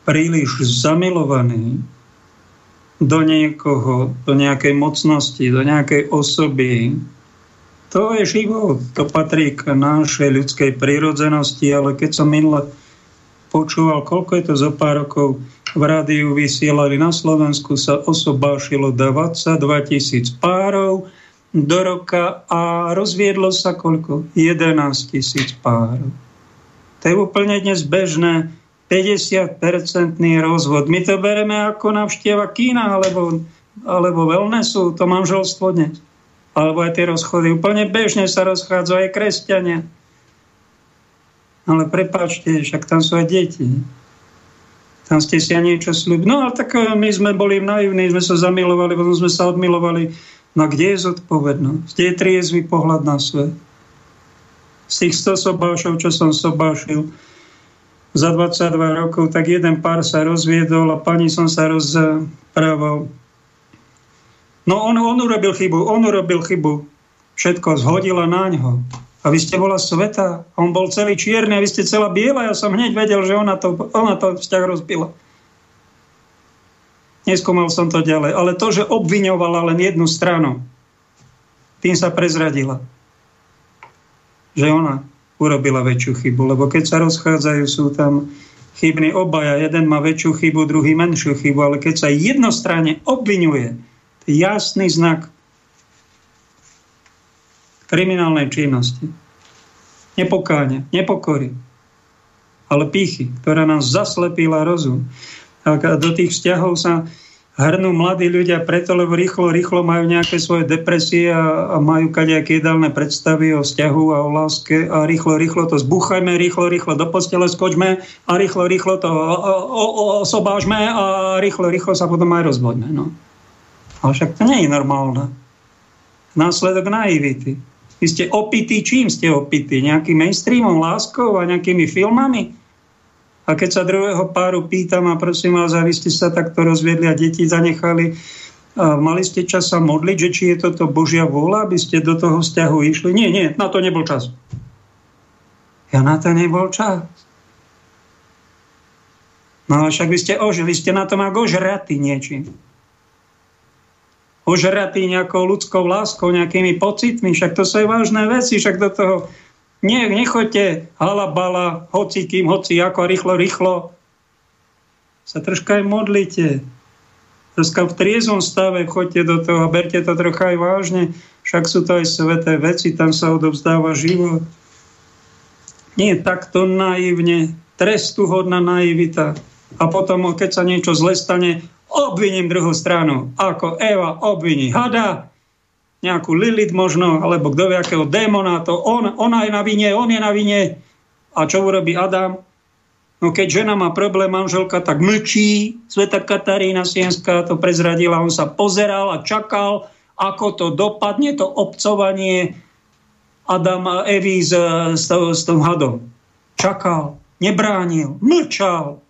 príliš zamilovaní, do niekoho, do nejakej mocnosti, do nejakej osoby. To je život, to patrí k našej ľudskej prírodzenosti, ale keď som minule počúval, koľko je to za pár rokov v rádiu vysielali na Slovensku, sa osobášilo 22 tisíc párov do roka a rozviedlo sa koľko? 11 tisíc párov. To je úplne dnes bežné 50-percentný rozvod. My to bereme ako navštieva kína alebo, alebo wellnessu, to manželstvo dnes. Alebo aj tie rozchody. Úplne bežne sa rozchádzajú aj kresťania. Ale prepáčte, však tam sú aj deti. Tam ste si aj niečo slúbili. No a tak eh, my sme boli naivní, sme sa zamilovali, potom sme sa odmilovali. No kde je zodpovednosť? Kde je triezvy pohľad na svet? Z tých 100 sobášov, čo som sobášil, za 22 rokov, tak jeden pár sa rozviedol a pani som sa rozprával. No on, on urobil chybu, on urobil chybu. Všetko zhodila na ňo. A vy ste bola sveta, on bol celý čierny a vy ste celá biela. Ja som hneď vedel, že ona to, ona to vzťah rozbila. Neskúmal som to ďalej. Ale to, že obviňovala len jednu stranu, tým sa prezradila. Že ona urobila väčšiu chybu. Lebo keď sa rozchádzajú, sú tam chybní obaja. Jeden má väčšiu chybu, druhý menšiu chybu. Ale keď sa jednostranne obvinuje, to je jasný znak kriminálnej činnosti. Nepokáne, nepokory. ale pýchy, ktorá nám zaslepila rozum. A do tých vzťahov sa hrnú mladí ľudia preto, lebo rýchlo, rýchlo majú nejaké svoje depresie a, a majú kadejaké ideálne predstavy o vzťahu a o láske a rýchlo, rýchlo to zbuchajme, rýchlo, rýchlo do postele skočme a rýchlo, rýchlo to osobážme a rýchlo, rýchlo sa potom aj rozvodne. No. Ale však to nie je normálne. Následok naivity. Vy ste opití, čím ste opití? Nejakým mainstreamom, láskou a nejakými filmami? A keď sa druhého páru pýtam, a prosím vás, a ste sa takto rozviedli a deti zanechali, a mali ste čas sa modliť, že či je toto Božia vôľa, aby ste do toho vzťahu išli? Nie, nie, na to nebol čas. Ja na to nebol čas. No ale však vy ste ožili, ste na tom ako ožratí niečím. Ožratí nejakou ľudskou láskou, nejakými pocitmi, však to sú aj vážne veci, však do toho nie, nechoďte halabala, hoci kým, hoci ako, rýchlo, rýchlo. Sa troška aj modlite. Troška v triezom stave choďte do toho, berte to trocha aj vážne. Však sú to aj sveté veci, tam sa odovzdáva život. Nie takto naivne, trestuhodná naivita. A potom, keď sa niečo zle stane, obviním druhú stranu. Ako Eva obviní hada, nejakú Lilith možno, alebo kto vie akého démona, to on, ona je na vine, on je na vine. A čo urobí Adam? No keď žena má problém, manželka, tak mlčí. Sveta Katarína Sienská to prezradila, on sa pozeral a čakal, ako to dopadne, to obcovanie Adama a Evy s, s, s tom hadom. Čakal, nebránil, mlčal.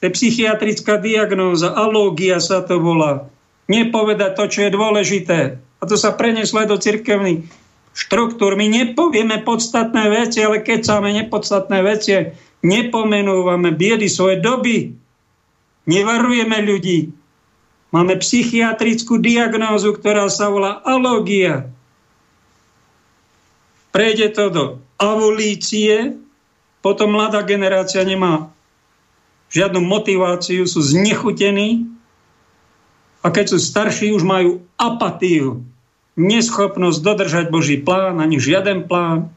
To je psychiatrická diagnóza, alógia sa to volá nepovedať to, čo je dôležité. A to sa preneslo aj do cirkevných štruktúr. My nepovieme podstatné veci, ale keď sáme nepodstatné veci, nepomenúvame biedy svoje doby, nevarujeme ľudí. Máme psychiatrickú diagnózu, ktorá sa volá alógia. Prejde to do avolície, potom mladá generácia nemá žiadnu motiváciu, sú znechutení, a keď sú starší, už majú apatiu, neschopnosť dodržať Boží plán, ani žiaden plán.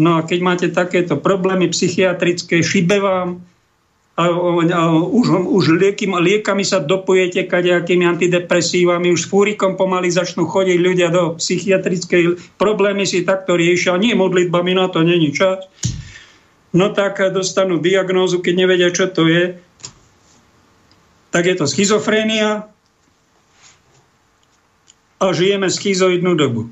No a keď máte takéto problémy psychiatrické, šibe vám, a, a už, už lieky, liekami sa dopujete kadejakými antidepresívami, už s fúrikom pomaly začnú chodiť ľudia do psychiatrickej problémy si takto riešia. Nie modlitbami, na to není čas. No tak dostanú diagnózu, keď nevedia, čo to je. Tak je to schizofrénia, a žijeme schizoidnú dobu.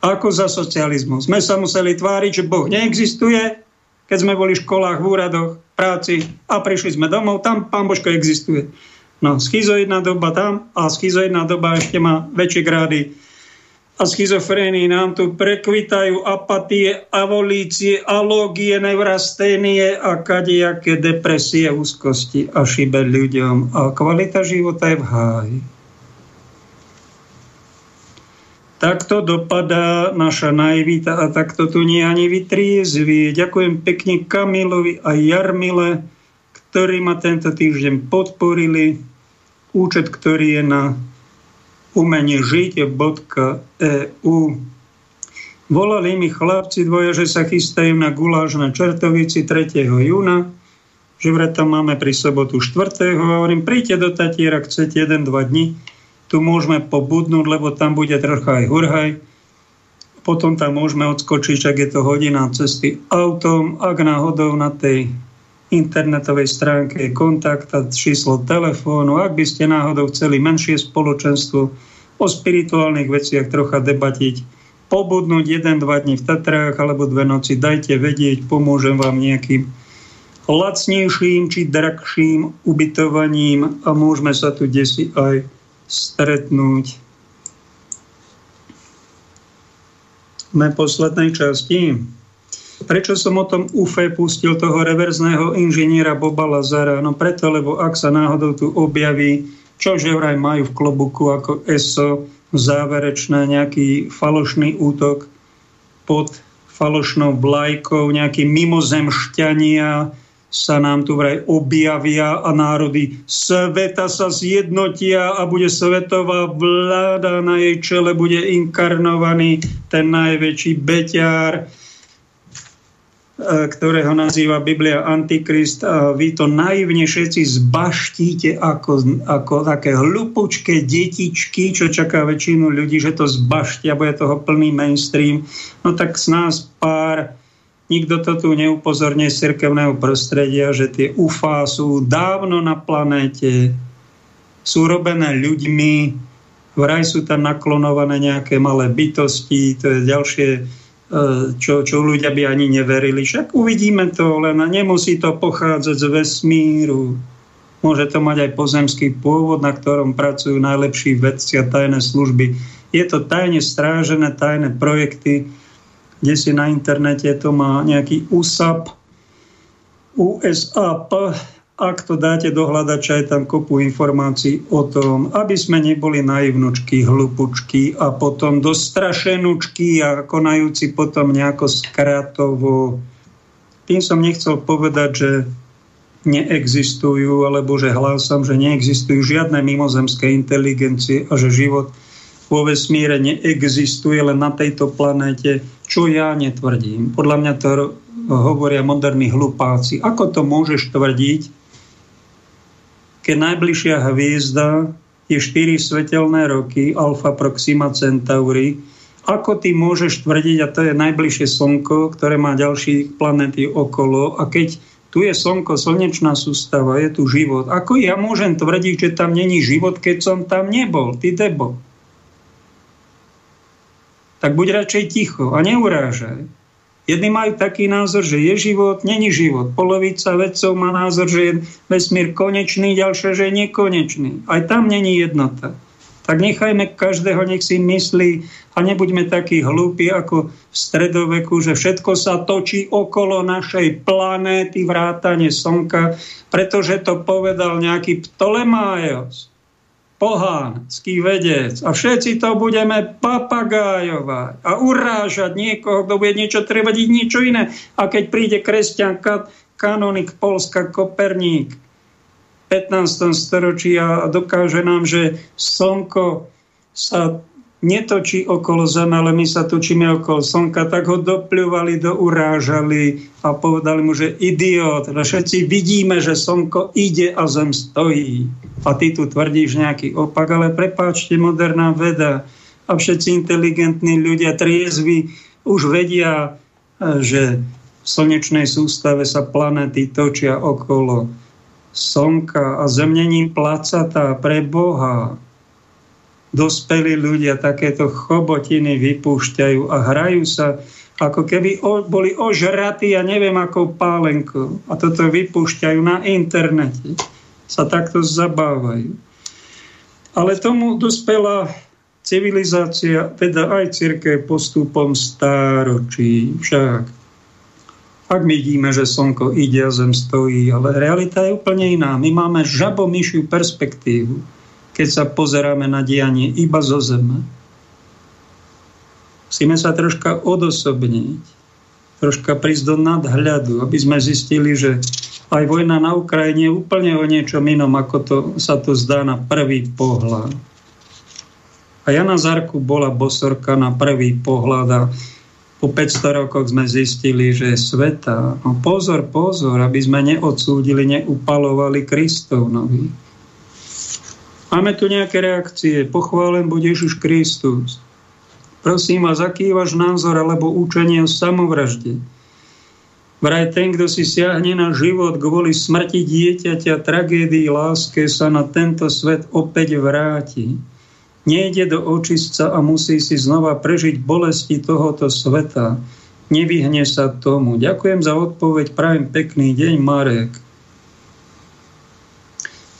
Ako za socializmu. Sme sa museli tváriť, že Boh neexistuje, keď sme boli v školách, v úradoch, práci a prišli sme domov, tam Pán Božko existuje. No, schizoidná doba tam a schizoidná doba ešte má väčšie grády. A schizofrénii nám tu prekvitajú apatie, avolície, alógie, nevrasténie a kadejaké depresie, úzkosti a šibe ľuďom. A kvalita života je v háji. Takto dopadá naša naivita a takto tu nie ani vytriezvie. Ďakujem pekne Kamilovi a Jarmile, ktorí ma tento týždeň podporili. Účet, ktorý je na umenie žite.eu. Volali mi chlapci dvoja, že sa chystajú na guláž na Čertovici 3. júna, že vraj tam máme pri sobotu 4. A hovorím, príďte do Tatiera, chcete 1-2 dní tu môžeme pobudnúť, lebo tam bude trocha aj hurhaj. Potom tam môžeme odskočiť, ak je to hodina cesty autom. Ak náhodou na tej internetovej stránke je kontakt a číslo telefónu. Ak by ste náhodou chceli menšie spoločenstvo o spirituálnych veciach trocha debatiť, pobudnúť jeden, dva dní v Tatrách alebo dve noci, dajte vedieť, pomôžem vám nejakým lacnejším či drahším ubytovaním a môžeme sa tu desi aj stretnúť. Na poslednej časti. Prečo som o tom UFE pustil toho reverzného inžiniera Boba Lazara? No preto, lebo ak sa náhodou tu objaví, čo že vraj majú v klobuku ako ESO, záverečné nejaký falošný útok pod falošnou vlajkou, nejaký mimozemšťania, sa nám tu vraj objavia a národy sveta sa zjednotia a bude svetová vláda na jej čele, bude inkarnovaný ten najväčší beťár. ktorého nazýva Biblia Antikrist a vy to naivne všetci zbaštíte ako, ako také hlupučké detičky, čo čaká väčšinu ľudí, že to zbaštia, bude toho plný mainstream. No tak z nás pár, nikto to tu neupozorňuje z cirkevného prostredia, že tie UFA sú dávno na planéte, sú robené ľuďmi, vraj sú tam naklonované nejaké malé bytosti, to je ďalšie E, čo, čo ľudia by ani neverili. Však uvidíme to, len nemusí to pochádzať z vesmíru. Môže to mať aj pozemský pôvod, na ktorom pracujú najlepší vedci a tajné služby. Je to tajne strážené, tajné projekty, kde si na internete to má nejaký USAP, USAP, ak to dáte do hľadača, je tam kopu informácií o tom, aby sme neboli naivnučky, hlupučky a potom dostrašenučky a konajúci potom nejako skratovo. Tým som nechcel povedať, že neexistujú, alebo že hlásam, že neexistujú žiadne mimozemské inteligencie a že život vo vesmíre neexistuje len na tejto planéte, čo ja netvrdím. Podľa mňa to hovoria moderní hlupáci. Ako to môžeš tvrdiť, keď najbližšia hviezda je 4 svetelné roky, Alfa Proxima Centauri, ako ty môžeš tvrdiť, a to je najbližšie Slnko, ktoré má ďalší planety okolo, a keď tu je Slnko, slnečná sústava, je tu život, ako ja môžem tvrdiť, že tam není život, keď som tam nebol, ty debo? Tak buď radšej ticho a neurážaj. Jedni majú taký názor, že je život, není život. Polovica vedcov má názor, že je vesmír konečný, ďalšie, že je nekonečný. Aj tam není jednota. Tak nechajme každého, nech si myslí a nebuďme takí hlúpi ako v stredoveku, že všetko sa točí okolo našej planéty, vrátane Slnka, pretože to povedal nejaký Ptolemájos pohánsky vedec a všetci to budeme papagájovať a urážať niekoho, kto bude niečo trebadiť, niečo iné. A keď príde kresťan, kanonik Polska, Koperník, 15. storočí a dokáže nám, že slnko sa netočí okolo Zeme, ale my sa točíme okolo Slnka, tak ho dopľuvali, dourážali a povedali mu, že idiot. Všetci vidíme, že Slnko ide a Zem stojí. A ty tu tvrdíš nejaký opak, ale prepáčte, moderná veda a všetci inteligentní ľudia, triezvi, už vedia, že v slnečnej sústave sa planety točia okolo Slnka a Zem není placatá pre Boha dospelí ľudia takéto chobotiny vypúšťajú a hrajú sa, ako keby boli ožratí a neviem ako pálenko. A toto vypúšťajú na internete. Sa takto zabávajú. Ale tomu dospela civilizácia, teda aj církev postupom stáročí. Však ak vidíme, že slnko ide a zem stojí, ale realita je úplne iná. My máme žabomyšiu perspektívu keď sa pozeráme na dianie iba zo zeme. Musíme sa troška odosobniť, troška prísť do nadhľadu, aby sme zistili, že aj vojna na Ukrajine je úplne o niečom inom, ako to, sa to zdá na prvý pohľad. A Jana Zarku bola bosorka na prvý pohľad a po 500 rokoch sme zistili, že je sveta. No pozor, pozor, aby sme neodsúdili, neupalovali Kristov nový. Máme tu nejaké reakcie. Pochválen bude Ježiš Kristus. Prosím vás, aký je váš názor alebo učenie o samovražde? Vraj ten, kto si siahne na život kvôli smrti dieťaťa, tragédii, láske, sa na tento svet opäť vráti. Nejde do očistca a musí si znova prežiť bolesti tohoto sveta. Nevyhne sa tomu. Ďakujem za odpoveď, prajem pekný deň, Marek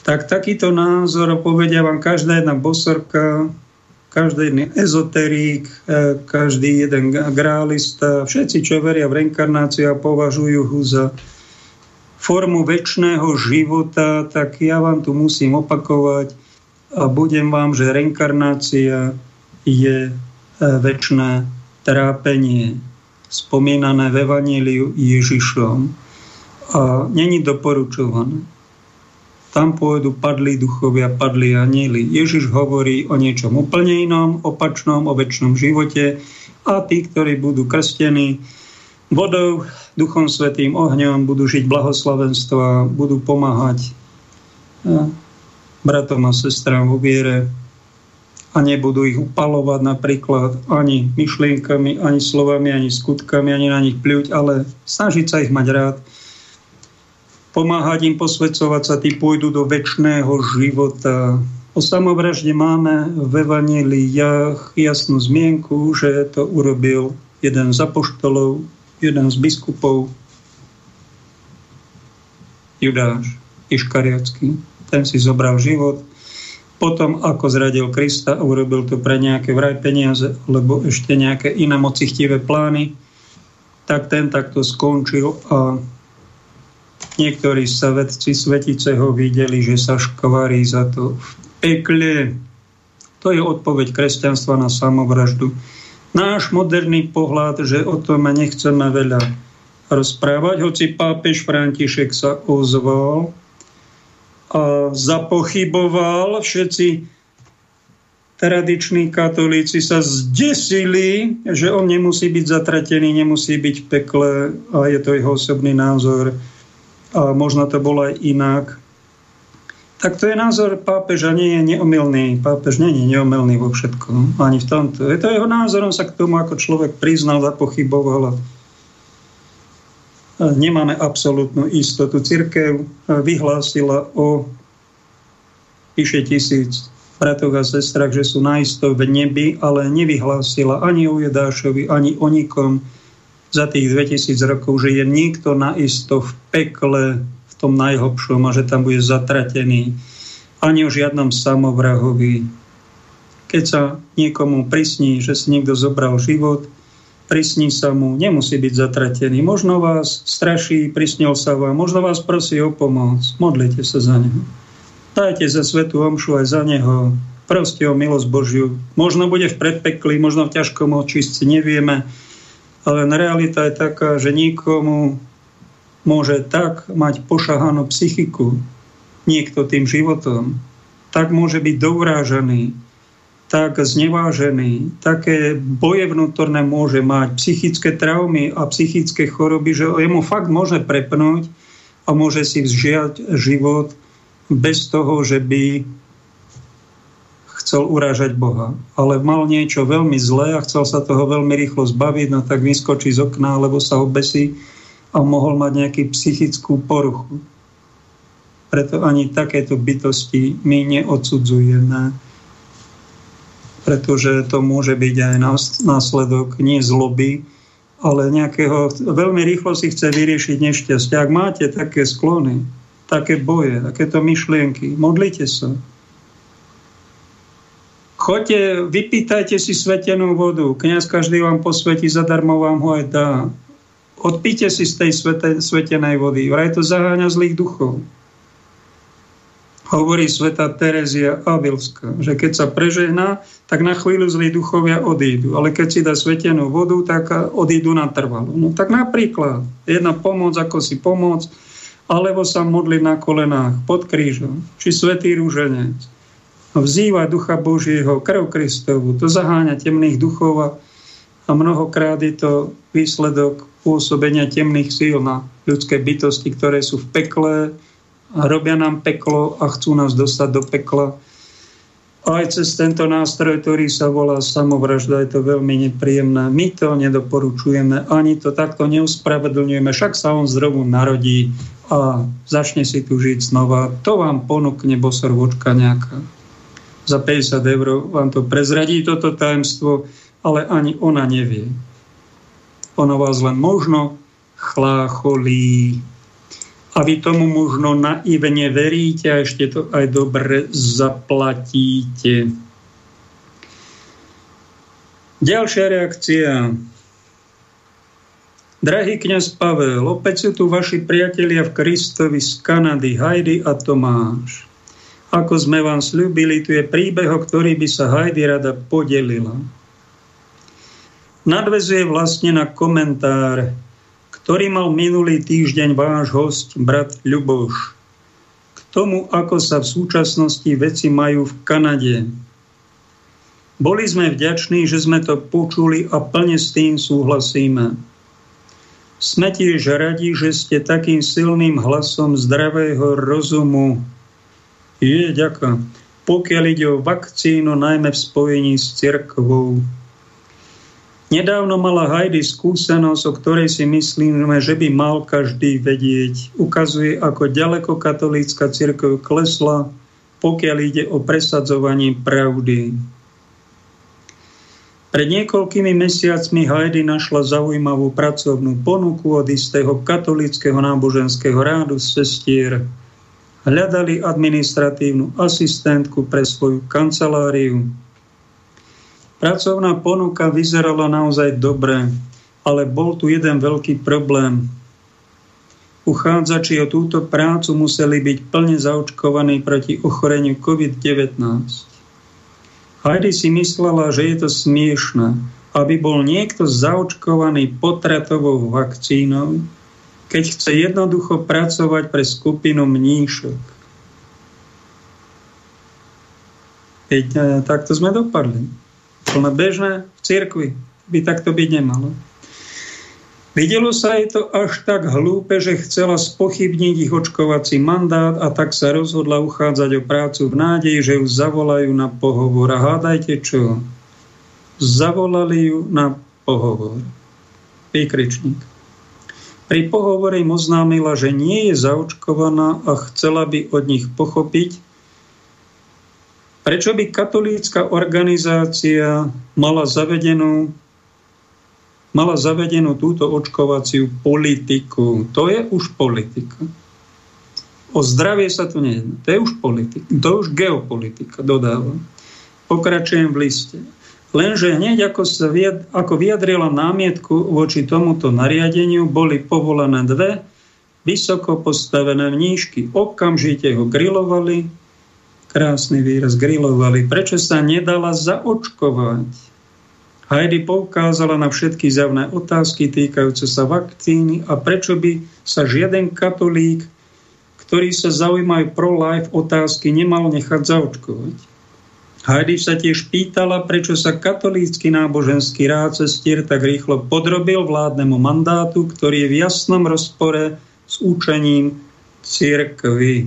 tak takýto názor povedia vám každá jedna bosorka, každý jeden ezoterík, e, každý jeden grálista, všetci, čo veria v reinkarnáciu a považujú ho za formu väčšného života, tak ja vám tu musím opakovať a budem vám, že reinkarnácia je e, väčšné trápenie spomínané v Evaníliu Ježišom. A není doporučované tam pôjdu padlí duchovia, padlí anieli. Ježiš hovorí o niečom úplne inom, opačnom, o väčšnom živote. A tí, ktorí budú krstení, vodou, duchom svetým, ohňom, budú žiť blahoslavenstva, budú pomáhať ja, bratom a sestrám vo viere. A nebudú ich upalovať napríklad ani myšlienkami, ani slovami, ani skutkami, ani na nich pľuť, ale snažiť sa ich mať rád, pomáhať im posvedcovať sa, tí pôjdu do väčšného života. O samovražde máme v Evangeliách jasnú zmienku, že to urobil jeden z apoštolov, jeden z biskupov, Judáš Iškariacký. Ten si zobral život. Potom, ako zradil Krista a urobil to pre nejaké vraj peniaze, alebo ešte nejaké iné mocichtivé plány, tak ten takto skončil a niektorí sa vedci svetice ho videli, že sa škvarí za to v pekle. To je odpoveď kresťanstva na samovraždu náš moderný pohľad, že o tom nechceme veľa rozprávať, hoci pápež František sa ozval a zapochyboval, všetci tradiční katolíci sa zdesili, že on nemusí byť zatratený, nemusí byť v pekle a je to jeho osobný názor. A možno to bolo aj inak. Tak to je názor pápeža, nie je neomilný. Pápež nie je neomilný vo všetkom, ani v tomto. Je to jeho názor, on sa k tomu ako človek priznal, zapochyboval. Nemáme absolútnu istotu. Cirkev vyhlásila o vyše tisíc bratoch a sestrach, že sú naisto v nebi, ale nevyhlásila ani o Jedášovi, ani o nikom za tých 2000 rokov, že je nikto naisto v pekle, tom najhlbšom a že tam bude zatratený. Ani o žiadnom samovrahovi. Keď sa niekomu prisní, že si niekto zobral život, prisní sa mu, nemusí byť zatratený. Možno vás straší, prisnil sa vám, možno vás prosí o pomoc. Modlite sa za neho. Dajte za svetu omšu aj za neho. Proste o milosť Božiu. Možno bude v predpekli, možno v ťažkom očistci, nevieme. Ale realita je taká, že nikomu môže tak mať pošahanú psychiku, niekto tým životom, tak môže byť dourážaný, tak znevážený, také boje vnútorné môže mať, psychické traumy a psychické choroby, že jemu fakt môže prepnúť a môže si vžiať život bez toho, že by chcel urážať Boha. Ale mal niečo veľmi zlé a chcel sa toho veľmi rýchlo zbaviť, no tak vyskočí z okna, alebo sa ho besí a mohol mať nejakú psychickú poruchu. Preto ani takéto bytosti my neodsudzujeme, pretože to môže byť aj následok nie zloby, ale nejakého, veľmi rýchlo si chce vyriešiť nešťastie. Ak máte také sklony, také boje, takéto myšlienky, modlite sa. Choďte, vypýtajte si svetenú vodu. Kňaz každý vám posvetí, zadarmo vám ho aj dá. Odpíte si z tej svete, svetenej vody. Vraj to zaháňa zlých duchov. Hovorí sveta Terezia Avilska, že keď sa prežehná, tak na chvíľu zlí duchovia odídu. Ale keď si dá svetenú vodu, tak odídu na trvalo. No tak napríklad, jedna pomoc, ako si pomoc, alebo sa modliť na kolenách pod krížom, či svetý rúženec. Vzývať Ducha Božieho, krv Kristovu, to zaháňa temných duchov a, a mnohokrát je to výsledok pôsobenia temných síl na ľudské bytosti, ktoré sú v pekle a robia nám peklo a chcú nás dostať do pekla. Aj cez tento nástroj, ktorý sa volá samovražda, je to veľmi nepríjemné. My to nedoporučujeme, ani to takto neuspravedlňujeme. Však sa on zdrovu narodí a začne si tu žiť znova. To vám ponúkne vočka nejaká. Za 50 eur vám to prezradí toto tajemstvo, ale ani ona nevie ono vás len možno chlácholí. A vy tomu možno naivne veríte a ešte to aj dobre zaplatíte. Ďalšia reakcia. Drahý kňaz Pavel, opäť sú tu vaši priatelia v Kristovi z Kanady, Heidi a Tomáš. Ako sme vám slúbili, tu je príbeh, o ktorý by sa Heidi rada podelila nadvezuje vlastne na komentár, ktorý mal minulý týždeň váš host, brat Ľuboš, k tomu, ako sa v súčasnosti veci majú v Kanade. Boli sme vďační, že sme to počuli a plne s tým súhlasíme. Sme tiež radi, že ste takým silným hlasom zdravého rozumu. Je, ďakujem. Pokiaľ ide o vakcínu, najmä v spojení s cirkvou. Nedávno mala Heidi skúsenosť, o ktorej si myslíme, že by mal každý vedieť. Ukazuje, ako ďaleko katolícka cirkev klesla, pokiaľ ide o presadzovanie pravdy. Pred niekoľkými mesiacmi Heidi našla zaujímavú pracovnú ponuku od istého katolického náboženského rádu sestier. Hľadali administratívnu asistentku pre svoju kanceláriu. Pracovná ponuka vyzerala naozaj dobre, ale bol tu jeden veľký problém. Uchádzači o túto prácu museli byť plne zaočkovaní proti ochoreniu COVID-19. Heidi si myslela, že je to smiešné, aby bol niekto zaočkovaný potratovou vakcínou, keď chce jednoducho pracovať pre skupinu mníšok. Keď e, takto sme dopadli. Plné bežné v cirkvi by takto byť nemalo. Videlo sa jej to až tak hlúpe, že chcela spochybniť ich očkovací mandát a tak sa rozhodla uchádzať o prácu v nádeji, že ju zavolajú na pohovor. A hádajte čo? Zavolali ju na pohovor. Výkričník. Pri pohovore im oznámila, že nie je zaočkovaná a chcela by od nich pochopiť, prečo by katolícka organizácia mala zavedenú mala zavedenú túto očkovaciu politiku. To je už politika. O zdravie sa tu nejedná. To je už politika. To je už geopolitika, dodávam. Pokračujem v liste. Lenže hneď ako, sa vyjad, ako vyjadrila námietku voči tomuto nariadeniu, boli povolené dve vysoko postavené mníšky. Okamžite ho grilovali, krásny výraz, grilovali. Prečo sa nedala zaočkovať? Heidi poukázala na všetky zjavné otázky týkajúce sa vakcíny a prečo by sa žiaden katolík, ktorý sa zaujímajú pro-life otázky, nemal nechať zaočkovať. Heidi sa tiež pýtala, prečo sa katolícky náboženský rád cestier tak rýchlo podrobil vládnemu mandátu, ktorý je v jasnom rozpore s účením cirkvy.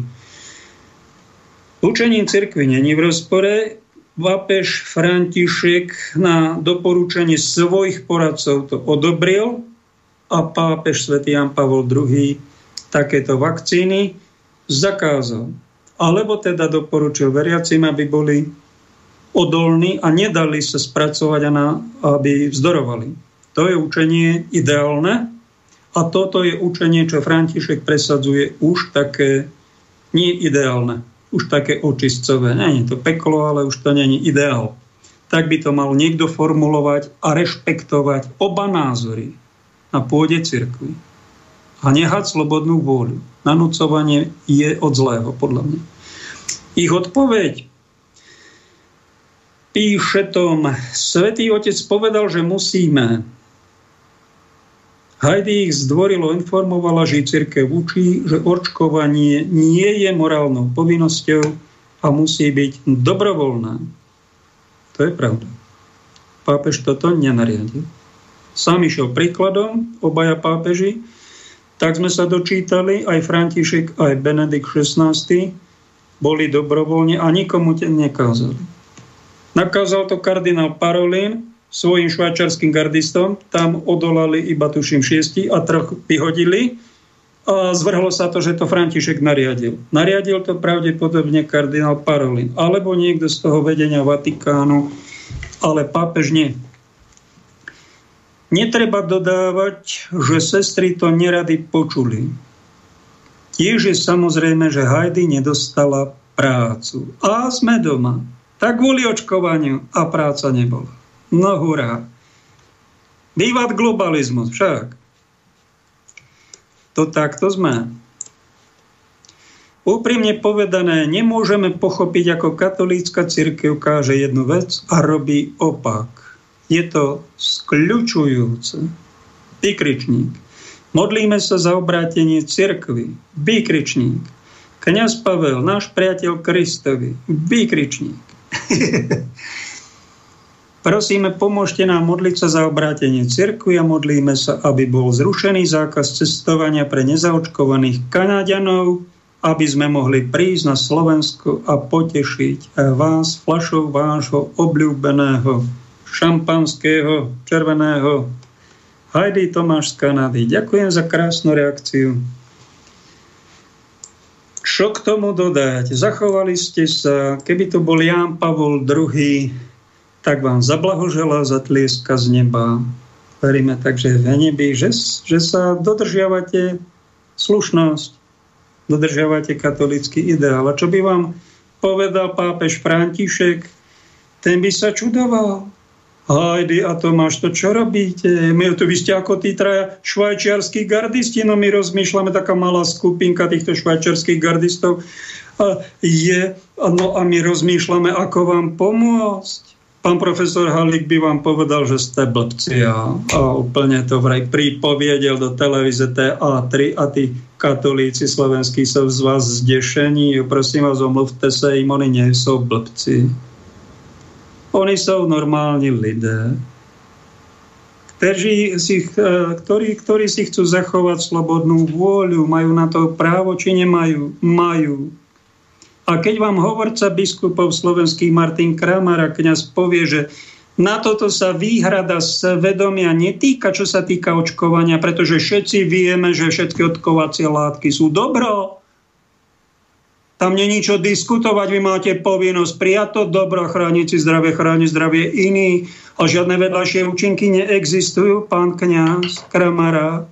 Učením cirkvy není v rozpore, Vapež František na doporučenie svojich poradcov to odobril a pápež svätý Jan Pavol II takéto vakcíny zakázal. Alebo teda doporučil veriacim, aby boli odolní a nedali sa spracovať, a aby vzdorovali. To je učenie ideálne a toto je učenie, čo František presadzuje už také nie ideálne už také očistcové. Nie je to peklo, ale už to není ideál. Tak by to mal niekto formulovať a rešpektovať oba názory na pôde cirkvi. A nehať slobodnú vôľu. Nanúcovanie je od zlého, podľa mňa. Ich odpoveď píše tom, Svetý Otec povedal, že musíme Heidi ich zdvorilo informovala, že církev učí, že očkovanie nie je morálnou povinnosťou a musí byť dobrovoľná. To je pravda. Pápež toto nenariadil. Sám išiel príkladom, obaja pápeži, tak sme sa dočítali, aj František, aj Benedikt XVI boli dobrovoľne a nikomu te nekázali. Nakázal to kardinál Parolin, svojim švajčarským gardistom. Tam odolali iba tuším šiesti a troch vyhodili. A zvrhlo sa to, že to František nariadil. Nariadil to pravdepodobne kardinál Parolin. Alebo niekto z toho vedenia Vatikánu. Ale pápež nie. Netreba dodávať, že sestry to nerady počuli. Tiež je samozrejme, že Heidi nedostala prácu. A sme doma. Tak kvôli očkovaniu a práca nebola. No hurá. Bývat globalizmus však. To takto sme. Úprimne povedané, nemôžeme pochopiť, ako katolícka církev káže jednu vec a robí opak. Je to skľučujúce. Vykričník. Modlíme sa za obrátenie cirkvy. Výkričník. Kňaz Pavel, náš priateľ Kristovi. Výkričník. <laughs> Prosíme, pomôžte nám modliť sa za obrátenie cirkvi a modlíme sa, aby bol zrušený zákaz cestovania pre nezaočkovaných Kanáďanov, aby sme mohli prísť na Slovensku a potešiť vás flašou vášho obľúbeného šampanského červeného Heidi Tomáš z Kanady. Ďakujem za krásnu reakciu. Čo k tomu dodať? Zachovali ste sa, keby to bol Ján Pavol II, tak vám zablahožela, zatlieska z neba. Veríme takže v nebi, že, že sa dodržiavate slušnosť, dodržiavate katolický ideál. A čo by vám povedal pápež František, ten by sa čudoval. Hajdy a Tomáš, to čo robíte? My tu vy ste ako tí traja švajčiarskí gardisti, no my rozmýšľame, taká malá skupinka týchto švajčiarských gardistov je, no a my rozmýšľame, ako vám pomôcť. Pán profesor Halík by vám povedal, že ste blbci a, a úplne to vraj pripoviedel do televíze TA3 a tí katolíci slovenskí sú z vás zdešení. Prosím vás, omluvte sa im, oni nie sú blbci. Oni sú normálni lidé, ktorí si, ktorí, ktorí si chcú zachovať slobodnú vôľu, majú na to právo, či nemajú? Majú. A keď vám hovorca biskupov slovenských Martin Kramar a kniaz povie, že na toto sa výhrada z vedomia netýka, čo sa týka očkovania, pretože všetci vieme, že všetky odkovacie látky sú dobro. Tam není čo diskutovať, vy máte povinnosť prijať to dobro, chrániť si zdravie, chrániť zdravie iných a žiadne vedľajšie účinky neexistujú, pán kňaz Kramara.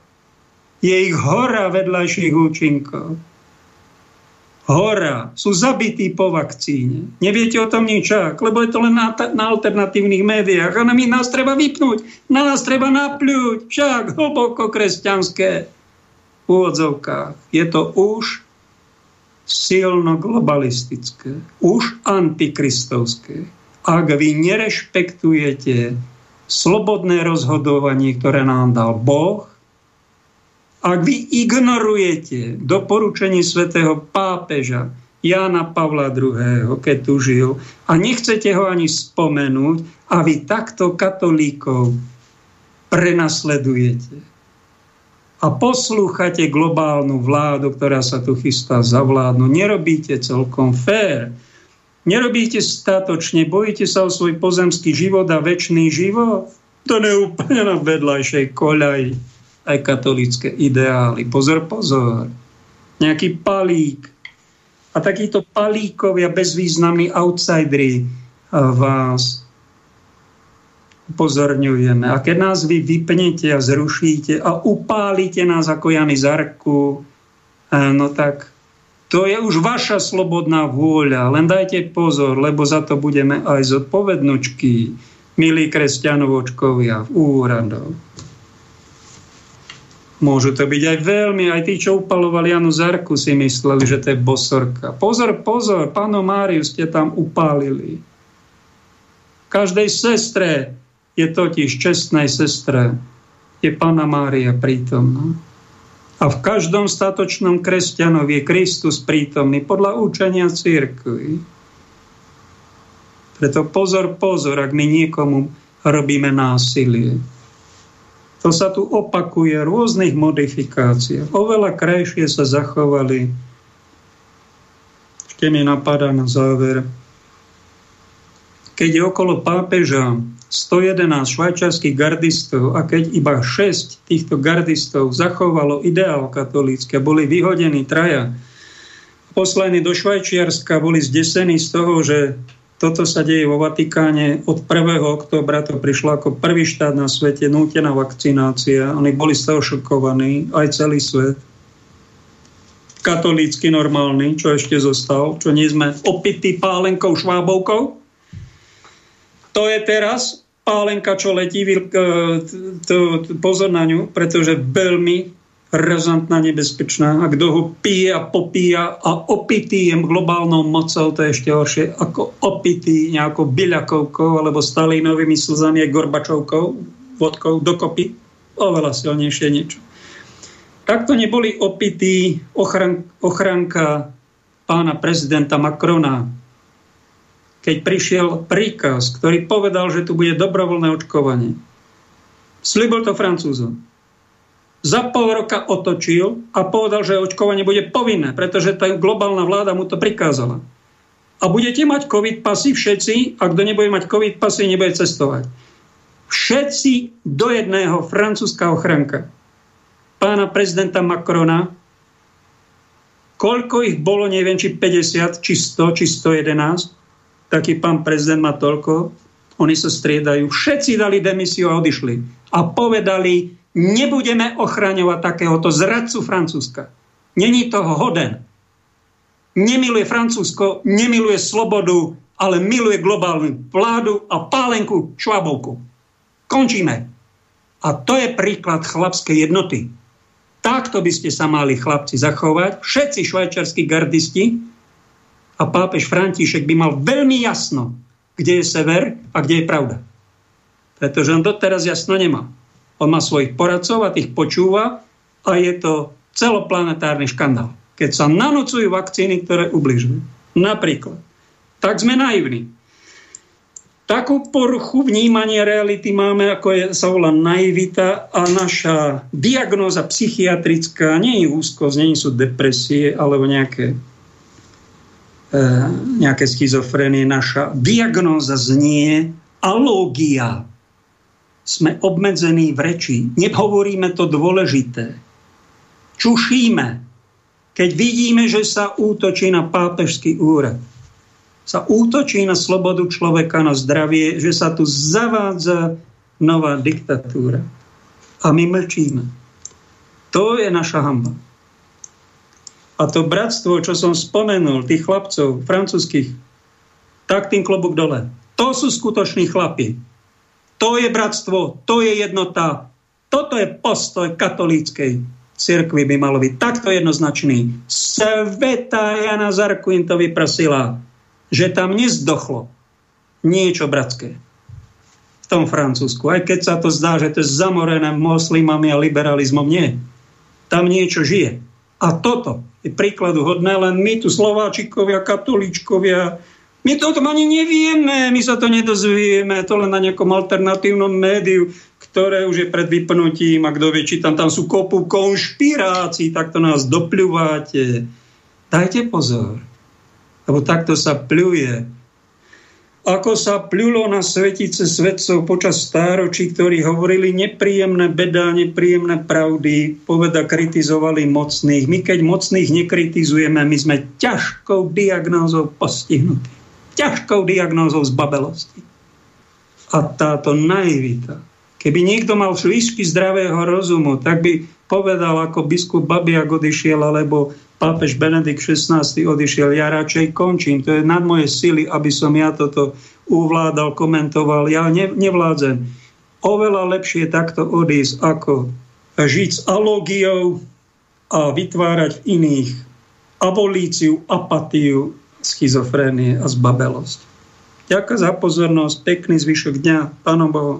Je ich hora vedľajších účinkov hora, sú zabití po vakcíne. Neviete o tom ničak, lebo je to len na, na alternatívnych médiách. A na my nás treba vypnúť, na nás treba napľúť, však hlboko kresťanské úvodzovkách. Je to už silno globalistické, už antikristovské. Ak vy nerešpektujete slobodné rozhodovanie, ktoré nám dal Boh, ak vy ignorujete doporučenie svätého pápeža Jána Pavla II., keď tu žil, a nechcete ho ani spomenúť, a vy takto katolíkov prenasledujete a poslúchate globálnu vládu, ktorá sa tu chystá zavládnu, nerobíte celkom fér, nerobíte statočne, bojíte sa o svoj pozemský život a väčší život, to je úplne na vedľajšej koľaji aj katolické ideály. Pozor, pozor. Nejaký palík. A takíto palíkovia, bezvýznamní outsideri vás upozorňujeme. A keď nás vy vypnete a zrušíte a upálite nás ako Jany Zarku, no tak to je už vaša slobodná vôľa. Len dajte pozor, lebo za to budeme aj zodpovednočky, milí kresťanovočkovia v úradoch. Môžu to byť aj veľmi, aj tí, čo upalovali Janu Zarku, si mysleli, že to je bosorka. Pozor, pozor, páno Máriu ste tam upálili. Každej sestre je totiž čestnej sestre je Pána Mária prítomná. A v každom statočnom kresťanovi je Kristus prítomný podľa učenia církvy. Preto pozor, pozor, ak my niekomu robíme násilie. To sa tu opakuje v rôznych modifikáciách. Oveľa krajšie sa zachovali. Ešte mi napadá na záver. Keď je okolo pápeža 111 švajčarských gardistov a keď iba 6 týchto gardistov zachovalo ideál katolícky a boli vyhodení traja, poslaní do Švajčiarska, boli zdesení z toho, že toto sa deje vo Vatikáne. Od 1. oktobra to prišlo ako prvý štát na svete, nútená vakcinácia. Oni boli z toho šokovaní, aj celý svet. Katolícky normálny, čo ešte zostal, čo nie sme opití pálenkou, švábovkou. To je teraz pálenka, čo letí, pozor na ňu, pretože veľmi razantná, nebezpečná. A kto ho pije a popíja a opitý je globálnou mocou, to je ešte horšie, ako opitý nejakou byľakovkou alebo Stalínovými slzami a Gorbačovkou, vodkou dokopy. Oveľa silnejšie niečo. Takto neboli opití ochran, ochranka pána prezidenta Macrona, keď prišiel príkaz, ktorý povedal, že tu bude dobrovoľné očkovanie. Slibol to Francúzom. Za pol roka otočil a povedal, že očkovanie bude povinné, pretože tá globálna vláda mu to prikázala. A budete mať COVID pasy všetci, a kto nebude mať COVID pasy, nebude cestovať. Všetci do jedného francúzska ochranka. Pána prezidenta Macrona, koľko ich bolo, neviem, či 50, či 100, či 111, taký pán prezident má toľko, oni sa striedajú, všetci dali demisiu a odišli. A povedali, nebudeme ochraňovať takéhoto zradcu Francúzska. Není toho hoden nemiluje Francúzsko, nemiluje slobodu, ale miluje globálnu vládu a pálenku švábovku. Končíme. A to je príklad chlapskej jednoty. Takto by ste sa mali chlapci zachovať, všetci švajčarskí gardisti a pápež František by mal veľmi jasno, kde je sever a kde je pravda. Pretože on doteraz jasno nemá. On má svojich poradcov a tých počúva a je to celoplanetárny škandál keď sa nanocujú vakcíny, ktoré ubližujú. Napríklad. Tak sme naivní. Takú poruchu vnímania reality máme, ako je, sa volá naivita a naša diagnóza psychiatrická nie je úzkosť, nie sú depresie alebo nejaké, nejaké schizofrenie. Naša diagnóza znie alógia. Sme obmedzení v reči. Nehovoríme to dôležité. Čušíme keď vidíme, že sa útočí na pápežský úrad, sa útočí na slobodu človeka, na zdravie, že sa tu zavádza nová diktatúra. A my mlčíme. To je naša hamba. A to bratstvo, čo som spomenul, tých chlapcov francúzských, tak tým klobúk dole. To sú skutoční chlapi. To je bratstvo, to je jednota. Toto je postoj katolíckej cirkvi by malo byť takto jednoznačný. Sveta Jana Zarkuin to vyprosila, že tam nezdochlo niečo bratské v tom Francúzsku. Aj keď sa to zdá, že to je zamorené moslimami a liberalizmom, nie. Tam niečo žije. A toto je príkladu hodné, len my tu Slováčikovia, katolíčkovia, my to o tom ani nevieme, my sa to nedozvieme, to len na nejakom alternatívnom médiu ktoré už je pred vypnutím a kto vie, či tam, tam sú kopu konšpirácií, tak to nás dopľúvate. Dajte pozor, lebo takto sa pľuje. Ako sa pľulo na svetice svetcov počas stáročí, ktorí hovorili nepríjemné bedá, nepríjemné pravdy, poveda kritizovali mocných. My keď mocných nekritizujeme, my sme ťažkou diagnózou postihnutí. Ťažkou diagnózou zbabelosti. A táto naivita, Keby niekto mal šlišky zdravého rozumu, tak by povedal, ako biskup Babiak odišiel, alebo pápež Benedikt XVI odišiel. Ja radšej končím. To je nad moje sily, aby som ja toto uvládal, komentoval. Ja ne, nevládzem. Oveľa lepšie takto odísť, ako žiť s alógiou a vytvárať v iných abolíciu, apatiu, schizofrénie a zbabelosť. Ďakujem za pozornosť, pekný zvyšok dňa, pánom Bohom.